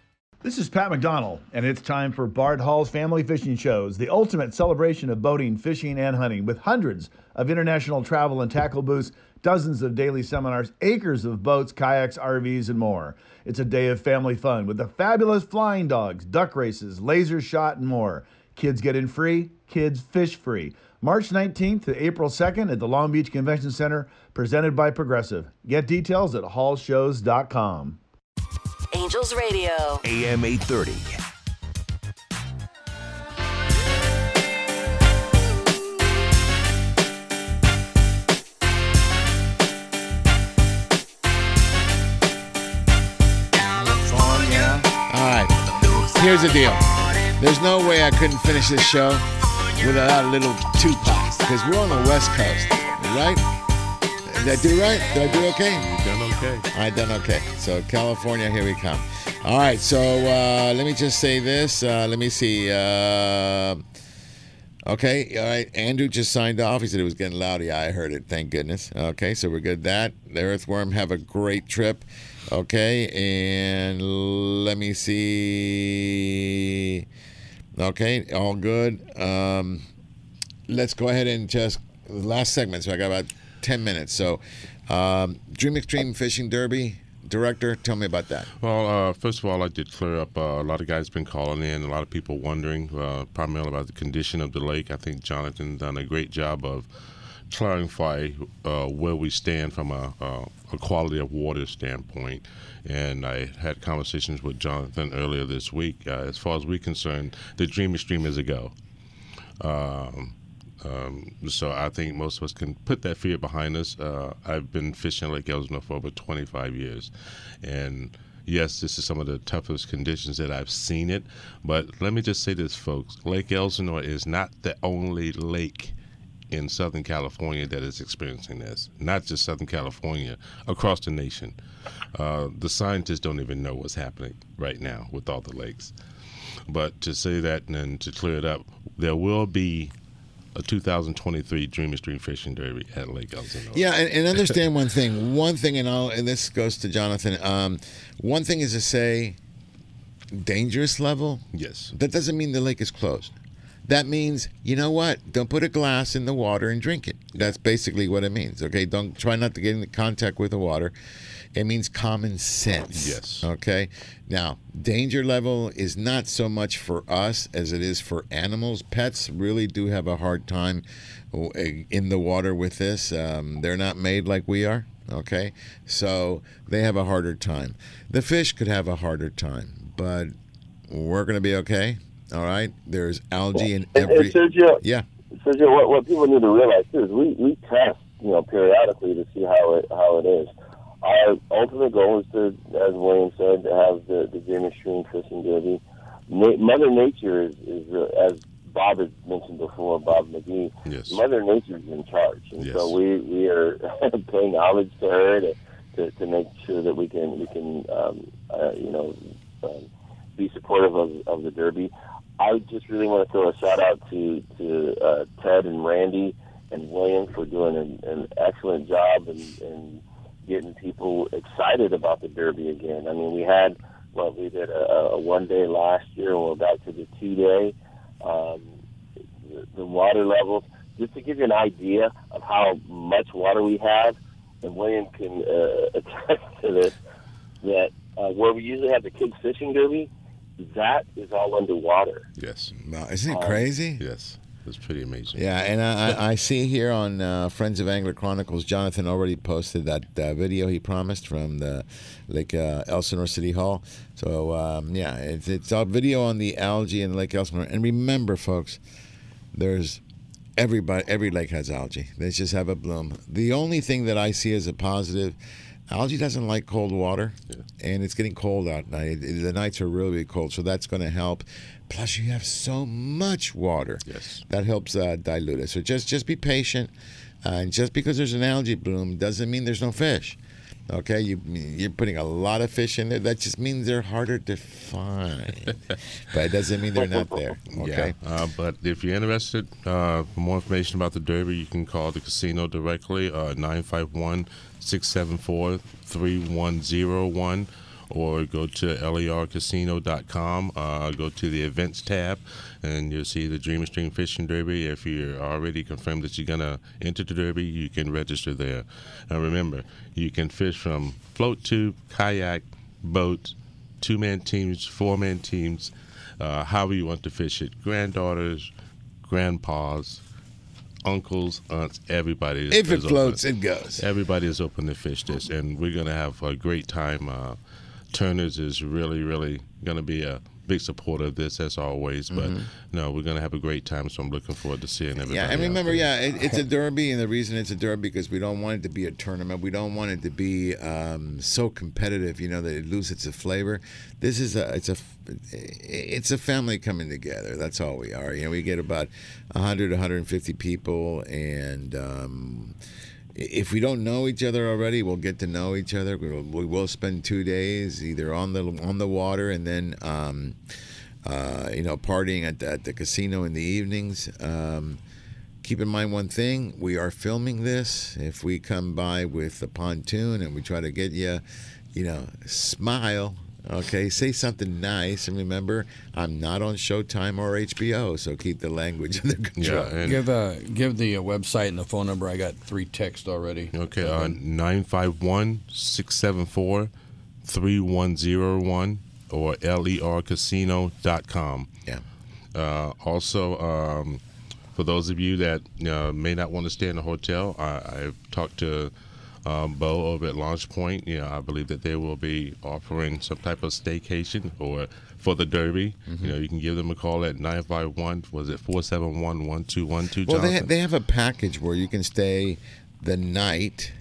This is Pat McDonald, and it's time for Bart Hall's Family Fishing Shows, the ultimate celebration of boating, fishing, and hunting, with hundreds of international travel and tackle booths, dozens of daily seminars, acres of boats, kayaks, RVs, and more. It's a day of family fun with the fabulous flying dogs, duck races, laser shot, and more. Kids get in free, kids fish free. March 19th to April 2nd at the Long Beach Convention Center, presented by Progressive. Get details at hallshows.com. Angels Radio. AM 830. All right. Here's the deal. There's no way I couldn't finish this show without a little Tupac because we're on the West Coast, right? Did I do right? Did I do okay? Okay. I done okay. So California, here we come. All right. So uh, let me just say this. Uh, let me see. Uh, okay. All right. Andrew just signed off. He said it was getting loud. Yeah, I heard it. Thank goodness. Okay. So we're good. That the Earthworm have a great trip. Okay. And let me see. Okay. All good. Um, let's go ahead and just last segment. So I got about ten minutes. So, um, Dream Extreme Fishing Derby director, tell me about that. Well, uh, first of all, I did clear up. Uh, a lot of guys been calling in. A lot of people wondering, uh, primarily about the condition of the lake. I think Jonathan done a great job of clarify uh, where we stand from a, a, a quality of water standpoint. And I had conversations with Jonathan earlier this week. Uh, as far as we're concerned, the Dream Extreme is a go. Um, um, so I think most of us can put that fear behind us. Uh, I've been fishing Lake Elsinore for over 25 years, and yes, this is some of the toughest conditions that I've seen it. But let me just say this, folks: Lake Elsinore is not the only lake in Southern California that is experiencing this. Not just Southern California, across the nation. Uh, the scientists don't even know what's happening right now with all the lakes. But to say that and to clear it up, there will be a 2023 Dream Extreme Fishing Derby at Lake Elsinore. Yeah, and, and (laughs) understand one thing. One thing, and all, and this goes to Jonathan. Um, one thing is to say dangerous level. Yes. That doesn't mean the lake is closed. That means you know what? Don't put a glass in the water and drink it. That's basically what it means. Okay. Don't try not to get in contact with the water. It means common sense. Yes. Okay. Now, danger level is not so much for us as it is for animals. Pets really do have a hard time in the water with this. Um, they're not made like we are. Okay. So they have a harder time. The fish could have a harder time, but we're going to be okay. All right. There's algae in And- every. and Sergio, Yeah. Sergio, what, what people need to realize too is we, we test, you know, periodically to see how it how it is. Our ultimate goal is to, as William said, to have the the Dream Extreme Fishing Derby. Na- Mother Nature is, is uh, as Bob had mentioned before, Bob Magee. Yes. Mother Nature is in charge, and Yes. so we we are (laughs) paying homage to her to, to to make sure that we can we can um, uh, you know um, be supportive of of the Derby. I just really want to throw a shout out to to uh, Ted and Randy and William for doing an, an excellent job and, and getting people excited about the Derby again. I mean, we had well, we did a, a one day last year, and we're back to the two day. Um, the, the water levels, just to give you an idea of how much water we have, and William can uh, (laughs) attest to this. That uh, where we usually have the kids fishing derby, that is all underwater. Yes. Wow, isn't it Um, crazy? Yes. It's pretty amazing. Yeah, and I, I- I see here on uh, Friends of Angler Chronicles, Jonathan already posted that uh, video he promised from the Lake uh, Elsinore City Hall. So um, yeah, it's it's a video on the algae in Lake Elsinore. And remember, folks, there's everybody every lake has algae. They just have a bloom. The only thing that I see as a positive. Algae doesn't like cold water, and it's getting cold out it- The nights are really, really cold, so that's going to help. Plus, you have so much water. Yes. That helps uh, dilute it. So just just be patient. Uh, and just because there's an algae bloom doesn't mean there's no fish. Okay, you you're putting a lot of fish in there. That just means they're harder to find, (laughs) but it doesn't mean they're not there. Okay. Yeah, uh, but if you're interested uh, for more information about the Derby, you can call the casino directly, uh, 951 674 3101, or go to lercasino.com. Uh, go to the events tab, and you'll see the Dream Extreme Fishing Derby. If you're already confirmed that you're going to enter the Derby, you can register there. And remember, you can fish from float tube, kayak, boat, two man teams, four man teams, uh, however you want to fish it. Granddaughters, grandpas, uncles, aunts, everybody. is- If it floats, open. it goes. Everybody is open to fish this, and we're gonna have a great time. Uh, Turner's is really, really gonna be a big supporter of this as always. But Mhm. no, we're gonna have a great time. So I'm looking forward to seeing everybody. Yeah, and remember, yeah, it, it's a (laughs) derby, and the reason it's a derby because we don't want it to be a tournament. We don't want it to be um, so competitive, you know, that it loses its flavor. This is a, it's a, it's a family coming together. That's all we are. You know, we get about 100, 150 people, and. Um, if we don't know each other already, we'll get to know each other. We will, we will spend two days either on the on the water and then um, uh, you know partying at the, at the casino in the evenings. Um, keep in mind one thing: we are filming this. If we come by with a pontoon and we try to get you, you know, smile. Okay, say something nice, and remember, I'm not on Showtime or HBO, so keep the language (laughs) under control. Yeah, give uh, give the uh, website and the phone number. I got three texts already. Okay, uh, 951 674 3101 or lercasino.com. Yeah. Uh, also, um, for those of you that uh, may not want to stay in a hotel, I, I've talked to um, Bo over at Launch Point. You know, I believe that they will be offering some type of staycation or for the Derby. Mm-hmm. You know, you can give them a call at 951, was it 471 1212? Well, they, they have a package where you can stay the night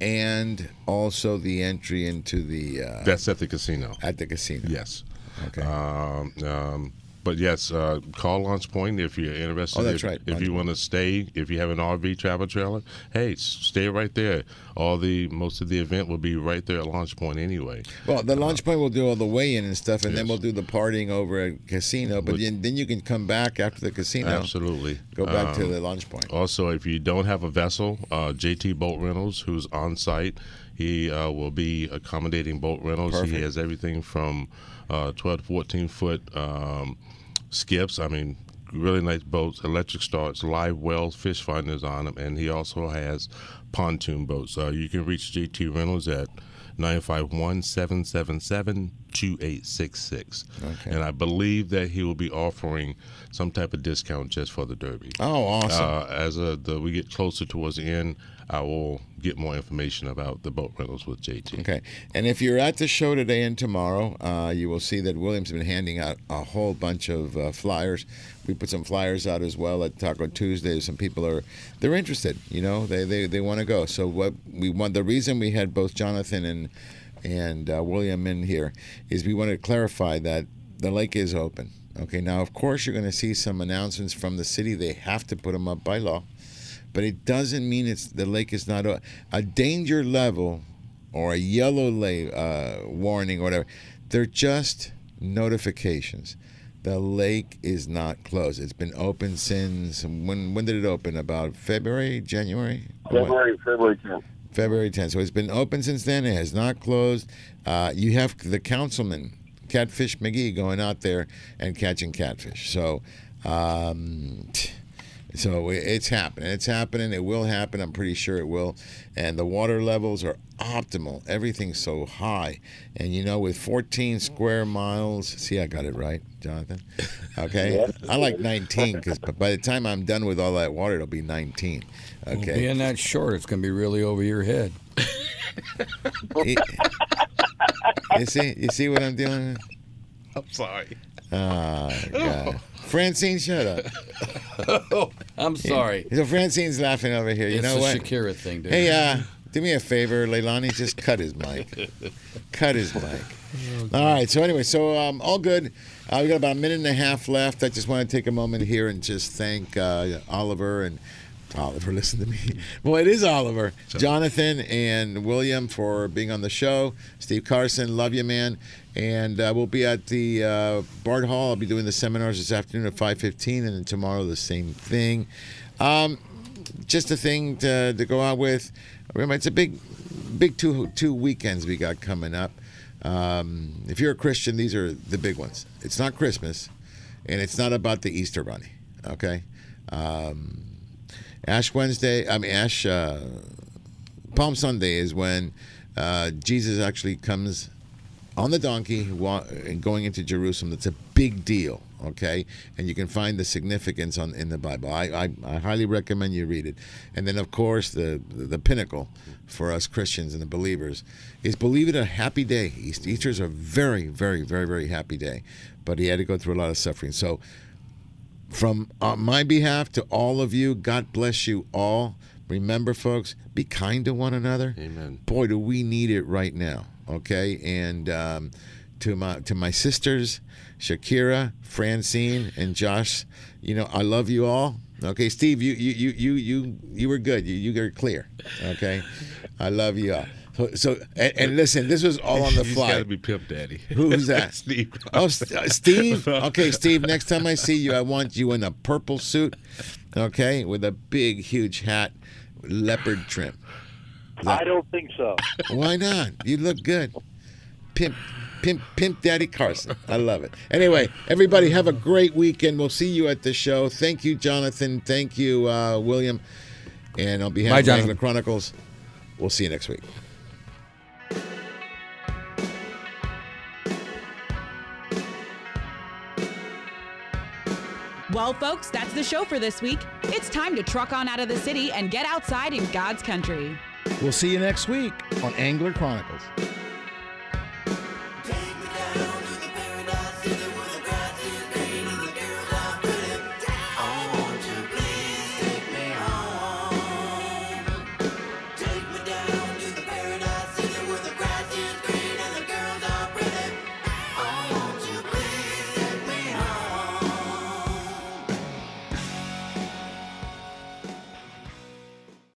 and also the entry into the. Uh, That's at the casino. At the casino. Yes. Okay. Um, um, but yes, uh, call Launch Point if you're interested. Oh, that's if, right, If Launch you want to stay, if you have an RV travel trailer, hey, stay right there. All the most of the event will be right there at Launch Point anyway. Well, the launch point will do all the weigh-in and stuff, and then we'll do the partying over at casino. But But- then, then you can come back after the casino. Absolutely. Go back to Um, the launch point. Also, if you don't have a vessel, uh, JT Boat Rentals, who's on site, he uh, will be accommodating boat rentals. Perfect. He has everything from uh, 12 to 14 foot um, skips. I mean, really nice boats, electric starts, live wells, fish finders on them, and he also has pontoon boats. Uh, you can reach JT Rentals at 951 777 2866. Okay. And I believe that he will be offering some type of discount just for the Derby. Oh, awesome. Uh, as a, the, we get closer towards the end, I will get more information about the boat rentals with JT. Okay. And if you're at the show today and tomorrow, uh, you will see that William's been handing out a whole bunch of uh, flyers. We put some flyers out as well at Taco Tuesday. Some people are they're interested. You know, they they, they want to go. So what we want the reason we had both Jonathan and and uh, William in here is we want to clarify that the lake is open. Okay. Now, of course, you're going to see some announcements from the city. They have to put them up by law but it doesn't mean it's the lake is not a, a danger level or a yellow la- uh, warning or whatever. They're just notifications. The lake is not closed. It's been open since when? When did it open? About February, January? Or what? February, February 10th. February 10th. So it's been open since then. It has not closed. Uh, you have the councilman, Catfish Magee, going out there and catching catfish. So um, So it's happening. It's happening. It will happen. I'm pretty sure it will. And the water levels are optimal. Everything's so high. And you know, with 14 square miles, see, I got it right, Jonathan. (laughs) Okay. Yes. I like 19 because by the time I'm done with all that water, it'll be 19. Well, Okay. being that short, it's going to be really over your head. (laughs) you you see, you see what I'm dealing with? I'm sorry. Oh, God. Francine, shut up. (laughs) I'm sorry. So Francine's laughing over here. You It's know the what? Shakira thing, dude. Hey, uh, do me a favor, Leilani. Just cut his mic. cut his mic. (laughs) All right. So anyway, so um, all good. Uh, we got about a minute and a half left. I just want to take a moment here and just thank uh, Oliver and Oliver. (laughs) Listen to me. Well, it is Oliver, Jonathan, and William for being on the show. Steve Carson, love you, man. And uh, we'll be at the uh, Bart Hall. I'll be doing the seminars this afternoon at 5:15, and then tomorrow the same thing. Um, just a thing to, to go out with. Remember, it's a big, big two two weekends we got coming up. Um, if you're a Christian, these are the big ones. It's not Christmas, and it's not about the Easter Bunny. Okay, um, Ash Wednesday. I mean Ash uh, Palm Sunday is when uh, Jesus actually comes on the donkey and going into Jerusalem. That's a big deal, okay? And you can find the significance on in the Bible. I, I, I highly recommend you read it. And then, of course, the the pinnacle for us Christians and the believers is believe it a happy day. East- Easter's a very, very, very, very happy day, but he had to go through a lot of suffering. So, from on my behalf to all of you, God bless you all. Remember, folks, be kind to one another. Amen. Boy, do we need it right now. Okay, and um, to my to my sisters, Shakira, Francine, and Josh. You know, I love you all. Okay, Steve, you you you you you you were good. You you were clear. Okay, I love you all. So, so and, and listen, this was all on the (laughs) fly. gotta be Pimp Daddy. Who's that? (laughs) Steve. Oh, St- uh, Steve. (laughs) Okay, Steve. Next time I see you, I want you in a purple suit, okay, with a big, huge hat, leopard trim. I don't think so. (laughs) Why not? You look good. Pimp, pimp, pimp, Daddy Carson. I love it. Anyway, everybody have a great weekend. We'll see you at the show. Thank you, Jonathan. Thank you, uh, William. And on behalf Bye, of Jonathan. Angler Chronicles, we'll see you next week. Well, folks, that's the show for this week. It's time to truck on out of the city and get outside in God's country. We'll see you next week on Angler Chronicles.